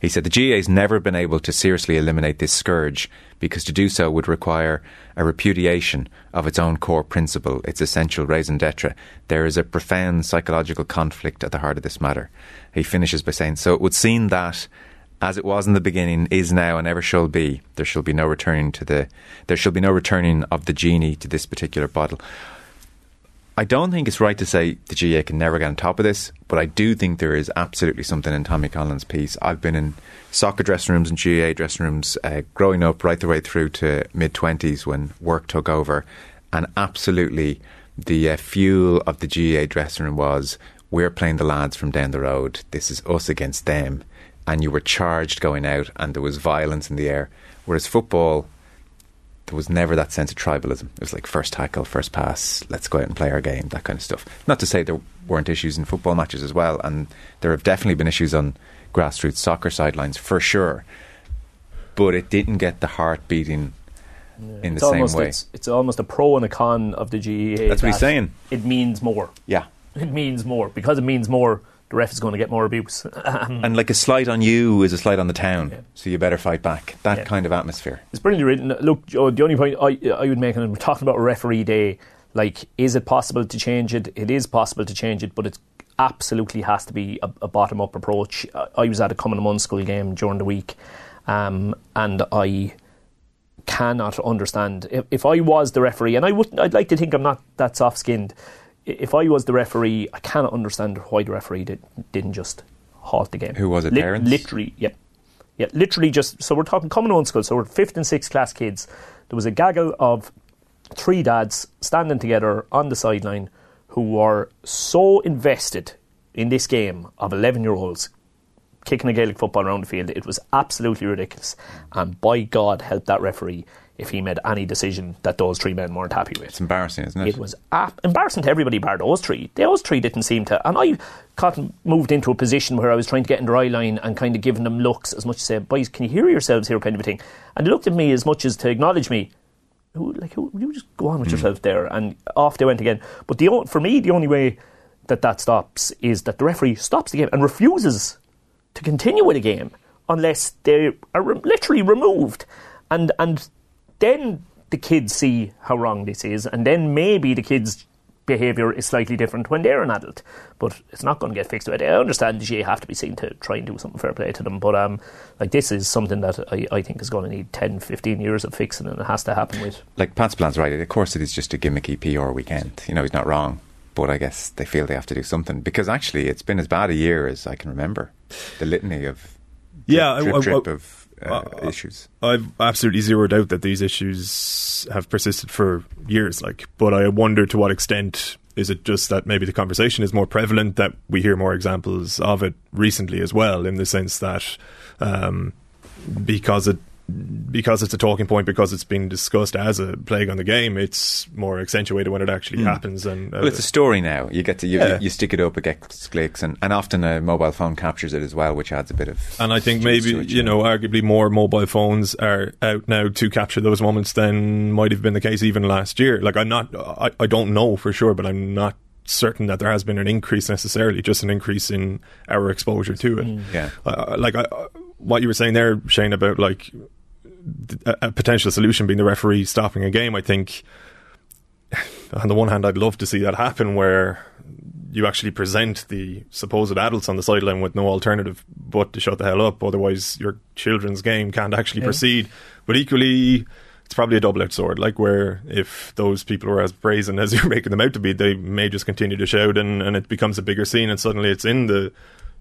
He said the GAA has never been able to seriously eliminate this scourge because to do so would require a repudiation of its own core principle, its essential raison d'etre. There is a profound psychological conflict at the heart of this matter. He finishes by saying, So it would seem that as it was in the beginning, is now, and ever shall be. There shall be no returning to the. There shall be no returning of the genie to this particular bottle. I don't think it's right to say the GAA can never get on top of this, but I do think there is absolutely something in Tommy Conlon's piece. I've been in soccer dressing rooms and GAA dressing rooms uh, growing up right the way through to mid 20s when work took over, and absolutely the uh, fuel of the GAA dressing room was we're playing the lads from down the road. This is us against them. And you were charged going out, and there was violence in the air. Whereas football, there was never that sense of tribalism. It was like first tackle, first pass, let's go out and play our game, that kind of stuff. Not to say there weren't issues in football matches as well, and there have definitely been issues on grassroots soccer sidelines for sure. But it didn't get the heart beating in the It's same almost, way. It's, it's almost a pro and a con of the GAA. That's what he's saying. It means more. Yeah. It means more. Because it means more, the ref is going to get more abuse. And like a slight on you is a slight on the town, so you better fight back. That Yeah. kind of atmosphere. It's brilliantly written. Look, Joe, the only point I, I would make, and we're talking about referee day, like, is it possible to change it? It is possible to change it, but it absolutely has to be a, a bottom up approach. I, I was at a Cumann na mBunscol game during the week, um, and I cannot understand if, if I was the referee, and I wouldn't. I'd like to think I'm not that soft skinned. If I was the referee, I cannot understand why the referee did, didn't just halt the game. Who was it, parents? Literally, yeah. Yeah, literally just so we're talking Cumann na mBunscol, so we're fifth and sixth class kids. There was a gaggle of three dads standing together on the sideline who were so invested in this game of eleven year olds kicking a Gaelic football around the field. It was absolutely ridiculous. And by God help that referee if he made any decision that those three men weren't happy with. It's embarrassing, isn't it? It was ap- embarrassing to everybody bar those three. Those three didn't seem to. And I got moved into a position where I was trying to get in their eye line and kind of giving them looks as much as say, boys, can you hear yourselves here, kind of a thing. And they looked at me as much as to acknowledge me. Who, like, who, you just go on with yourself hmm. there. And off they went again. But the for me, the only way that that stops is that the referee stops the game and refuses to continue with the game unless they are re- literally removed. And and then the kids see how wrong this is, and then maybe the kids' behaviour is slightly different when they're an adult. But it's not going to get fixed. I understand the GAA have to be seen to try and do something fair play to them, but um, like this is something that I, I think is going to need 10, 15 years of fixing, and it has to happen with. like Pat Spillane's right. Of course, it is just a gimmicky PR weekend. You know, he's not wrong. But I guess they feel they have to do something because actually, it's been as bad a year as I can remember. The litany of Yeah, I- drip, I- drip I- of uh, issues. I've absolutely zero doubt that these issues have persisted for years. Like, but I wonder to what extent is it just that maybe the conversation is more prevalent that we hear more examples of it recently as well, in the sense that um, because it because it's a talking point because it's been discussed as a plague on the game, it's more accentuated when it actually happens. And uh, Well, it's a story now. You get to you, Yeah. you stick it up, it gets clicks, and, and often a mobile phone captures it as well, which adds a bit of. And I think maybe it, you know, arguably more mobile phones are out now to capture those moments than might have been the case even last year. Like I'm not, I, I don't know for sure, but I'm not certain that there has been an increase necessarily, just an increase in our exposure to it. Yeah. Uh, like I, what you were saying there, Shane, about like a, a potential solution being the referee stopping a game. I think on the one hand, I'd love to see that happen where you actually present the supposed adults on the sideline with no alternative but to shut the hell up. Otherwise, your children's game can't actually proceed. But equally, it's probably a double edged sword. Like, where if those people are as brazen as you're making them out to be, they may just continue to shout and, and it becomes a bigger scene and suddenly it's in the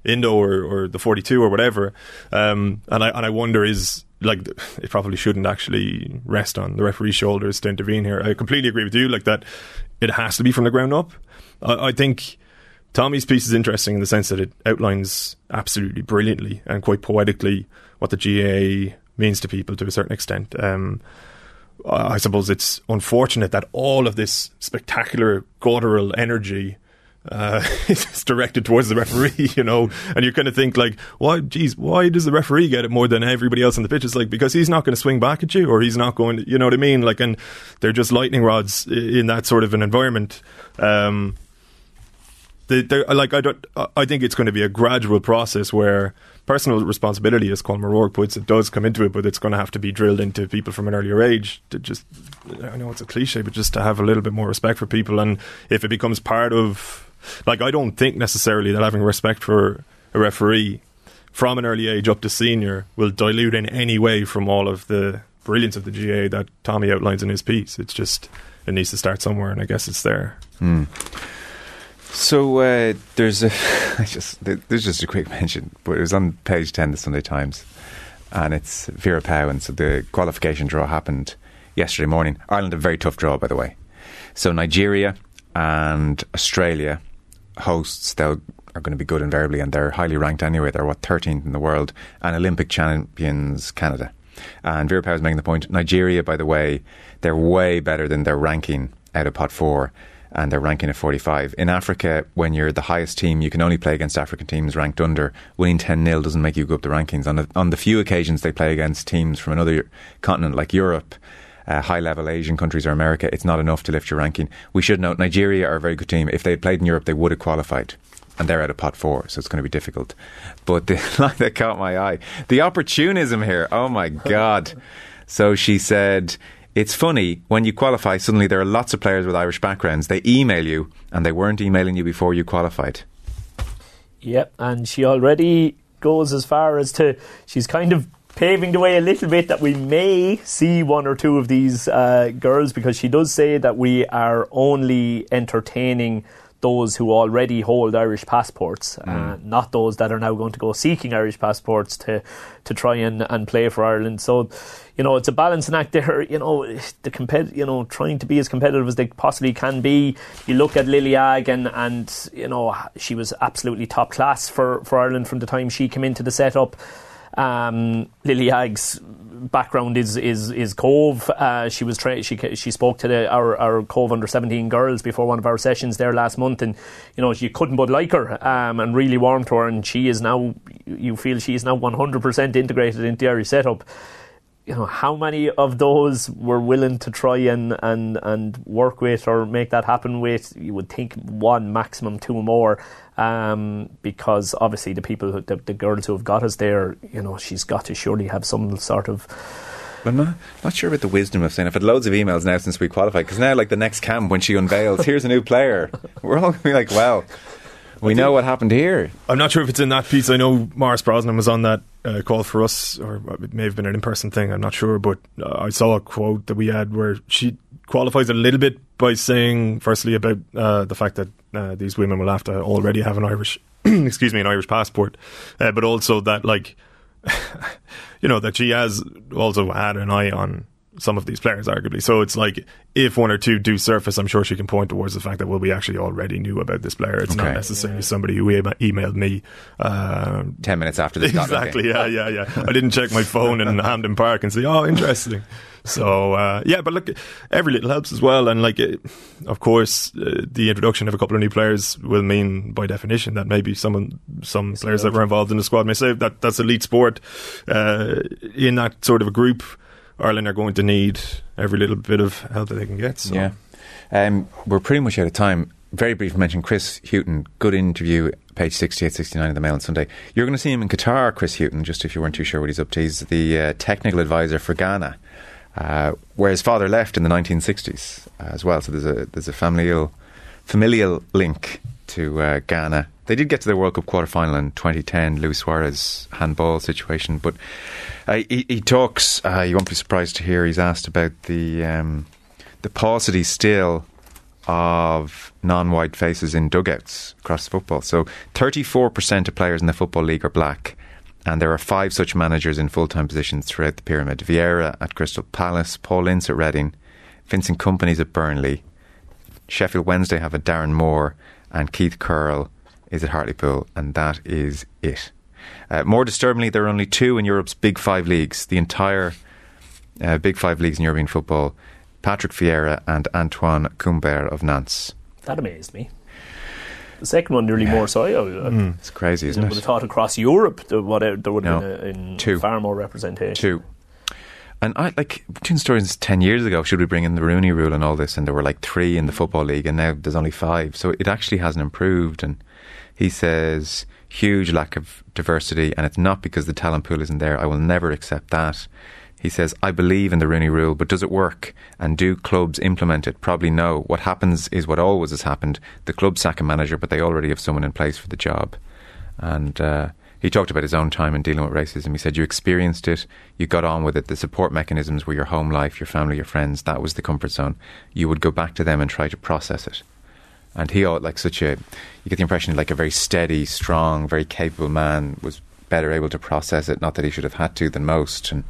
Indo or, or the 42 or whatever. Um, and I and I wonder is like it probably shouldn't actually rest on the referee's shoulders to intervene here. I completely agree with you. Like that, it has to be from the ground up. I, I think Tommy's piece is interesting in the sense that it outlines absolutely brilliantly and quite poetically what the GAA means to people to a certain extent. Um, I suppose it's unfortunate that all of this spectacular guttural energy uh, is directed towards the referee, you know, and you kind of think like, why, geez, why does the referee get it more than everybody else on the pitch? It's like because he's not going to swing back at you, or he's not going, to, you know what I mean? Like, and they're just lightning rods in that sort of an environment. Um, they, like I don't. I think it's going to be a gradual process where personal responsibility, as Colm O'Rourke puts it, does come into it, but it's going to have to be drilled into people from an earlier age to just. I know it's a cliche, but just to have a little bit more respect for people, and if it becomes part of, like, I don't think necessarily that having respect for a referee from an early age up to senior will dilute in any way from all of the brilliance of the GAA that Tommy outlines in his piece. It's just it needs to start somewhere, and I guess it's there. Mm. So uh, there's a just there's just a quick mention, but it was on page ten of the Sunday Times, and it's Vera Pauw, and so the qualification draw happened yesterday morning. Ireland a very tough draw, by the way. So Nigeria and Australia hosts. They are going to be good invariably, and they're highly ranked anyway. They're what 13th in the world, and Olympic champions Canada. And Vera is making the point. Nigeria, by the way, they're way better than their ranking out of pot four and they're ranking at 45. In Africa, when you're the highest team, you can only play against African teams ranked under. Winning 10 0 doesn't make you go up the rankings. On the, on the few occasions they play against teams from another continent like Europe, uh, high level Asian countries or America, it's not enough to lift your ranking. We should note Nigeria are a very good team. If they had played in Europe, they would have qualified. And they're out of pot four, so it's going to be difficult. But the line that caught my eye the opportunism here, oh my God. So she said, it's funny when you qualify, suddenly there are lots of players with Irish backgrounds. They email you, and they weren't emailing you before you qualified. Yep, and she already goes as far as to she's kind of paving the way a little bit that we may see one or two of these uh, girls because she does say that we are only entertaining those who already hold Irish passports, mm. uh, not those that are now going to go seeking Irish passports to to try and, and play for Ireland. So, you know, it's a balancing act there. You know, the compet- you know, trying to be as competitive as they possibly can be. You look at Lily Agg, and and you know, she was absolutely top class for for Ireland from the time she came into the setup. Um, Lily Agg's background is is is Cobh. Uh, she was tra- she she spoke to the, our our Cobh under seventeen girls before one of our sessions there last month, and you know you couldn't but like her um, and really warmed to her, and she is now you feel she is now one hundred percent integrated into the Irish setup you know how many of those were willing to try and, and, and work with or make that happen with you would think one maximum two more. Um, because obviously the people who, the, the girls who have got us there you know she's got to surely have some sort of I'm not, not sure about the wisdom of saying I've had loads of emails now since we qualified because now like the next camp when she unveils here's a new player. We're all going to be like well we know what happened here. I'm not sure if it's in that piece. I know Maurice Brosnan was on that uh, call for us, or it may have been an in person thing. I'm not sure, but uh, I saw a quote that we had where she qualifies a little bit by saying, firstly, about uh, the fact that uh, these women will have to already have an Irish, excuse me, an Irish passport, uh, but also that like. you know that she has also had an eye on some of these players, arguably. So it's like if one or two do surface, I'm sure she can point towards the fact that well, we actually already knew about this player. It's okay. not necessarily yeah. somebody who emailed me uh, ten minutes after this. Exactly. Yeah, yeah, yeah. I didn't check my phone in Hampden Park and say, "Oh, interesting." So uh, yeah, but look, every little helps as well. And like, it, of course, uh, the introduction of a couple of new players will mean, by definition, that maybe some some players that were involved in the squad may say that that's elite sport. Uh, in that sort of a group, Ireland are going to need every little bit of help that they can get. So. Yeah, um, we're pretty much out of time. Very brief mention Chris Hughton, good interview, page 68, 69 of the Mail on Sunday. You're going to see him in Qatar, Chris Hughton, just if you weren't too sure what he's up to. He's the uh, technical advisor for Ghana, uh, where his father left in the 1960s uh, as well. So there's a there's a familial familial link to uh, Ghana. They did get to the World Cup quarter final in 2010, Luis Suarez handball situation, but uh, he, he, talks. Uh, you won't be surprised to hear he's asked about the um, the paucity still of non-white faces in dugouts across football. So, 34% of players in the football league are black, and there are five such managers in full-time positions throughout the pyramid: Vieira at Crystal Palace, Paul Ince at Reading, Vincent Kompany's at Burnley, Sheffield Wednesday have a Darren Moore, and Keith Curle is at Hartlepool, and that is it. Uh, more disturbingly, there are only two in Europe's big five leagues, the entire uh, big five leagues in European football Patrick Vieira and Antoine Kombouaré of Nantes. That amazed me. The second one nearly yeah. more so. I, mm. It's crazy, isn't it? I would have thought across Europe there, what, there would have no. been a, far more representation. Two. And I like doing stories ten years ago. Should we bring in the Rooney Rule and all this? And there were like three in the football league, and now there's only five. So it actually hasn't improved. And he says huge lack of diversity, and it's not because the talent pool isn't there. I will never accept that. He says, I believe in the Rooney Rule, but does it work? And do clubs implement it? Probably no. What happens is what always has happened. The club sack a manager, but they already have someone in place for the job. And uh, he talked about his own time in dealing with racism. He said, You experienced it, you got on with it. The support mechanisms were your home life, your family, your friends. That was the comfort zone. You would go back to them and try to process it. And he, like such a, you get the impression like a very steady, strong, very capable man was better able to process it. Not that he should have had to than most. And,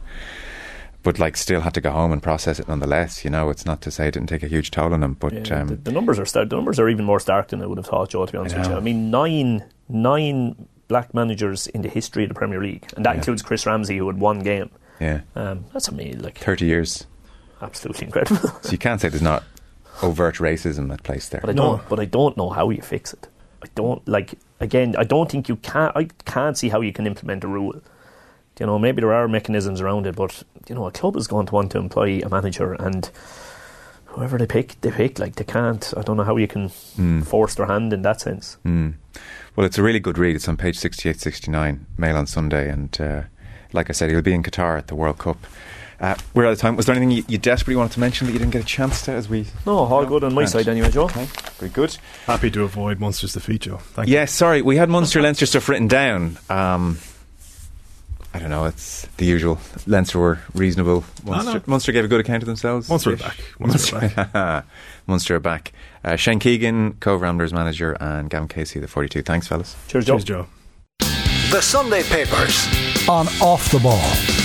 but like still had to go home and process it nonetheless. You know, it's not to say it didn't take a huge toll on him, but Yeah, um, the, the numbers are stark. The numbers are even more stark than I would have thought, Joe. To be honest with you. I mean nine nine black managers in the history of the Premier League, and that Yeah. includes Chris Ramsey, who had one game. yeah, Um, that's amazing, like thirty years. absolutely incredible. So you can't say there's not overt racism at place there. But I don't. But I don't know how you fix it. I don't like. Again, I don't think you can. I can't see how you can implement a rule. You know, maybe there are mechanisms around it, but you know, a club is going to want to employ a manager, and whoever they pick, they pick. Like they can't. I don't know how you can force their hand in that sense. Mm. Well, it's a really good read. It's on page 68, 69, Mail on Sunday. And uh, like I said, he'll be in Qatar at the World Cup. Uh, we're out of time. Was there anything you, you desperately wanted to mention that you didn't get a chance to as we. No, all good on my Grant. side anyway, Joe. Okay, very good. Happy to avoid monsters defeat, feature. Thank Yeah, sorry, we had Munster Leinster stuff written down. Um, I don't know, it's the usual. Leinster were reasonable. Munster, no. Munster gave a good account of themselves. Munster are back. Munster are back. Munster are back. Uh, Shane Keegan, Cobh Ramblers manager, and Gavin Casey, the 42. Thanks, fellas. Cheers, Joe. Cheers, Joe. The Sunday Papers on Off the Ball.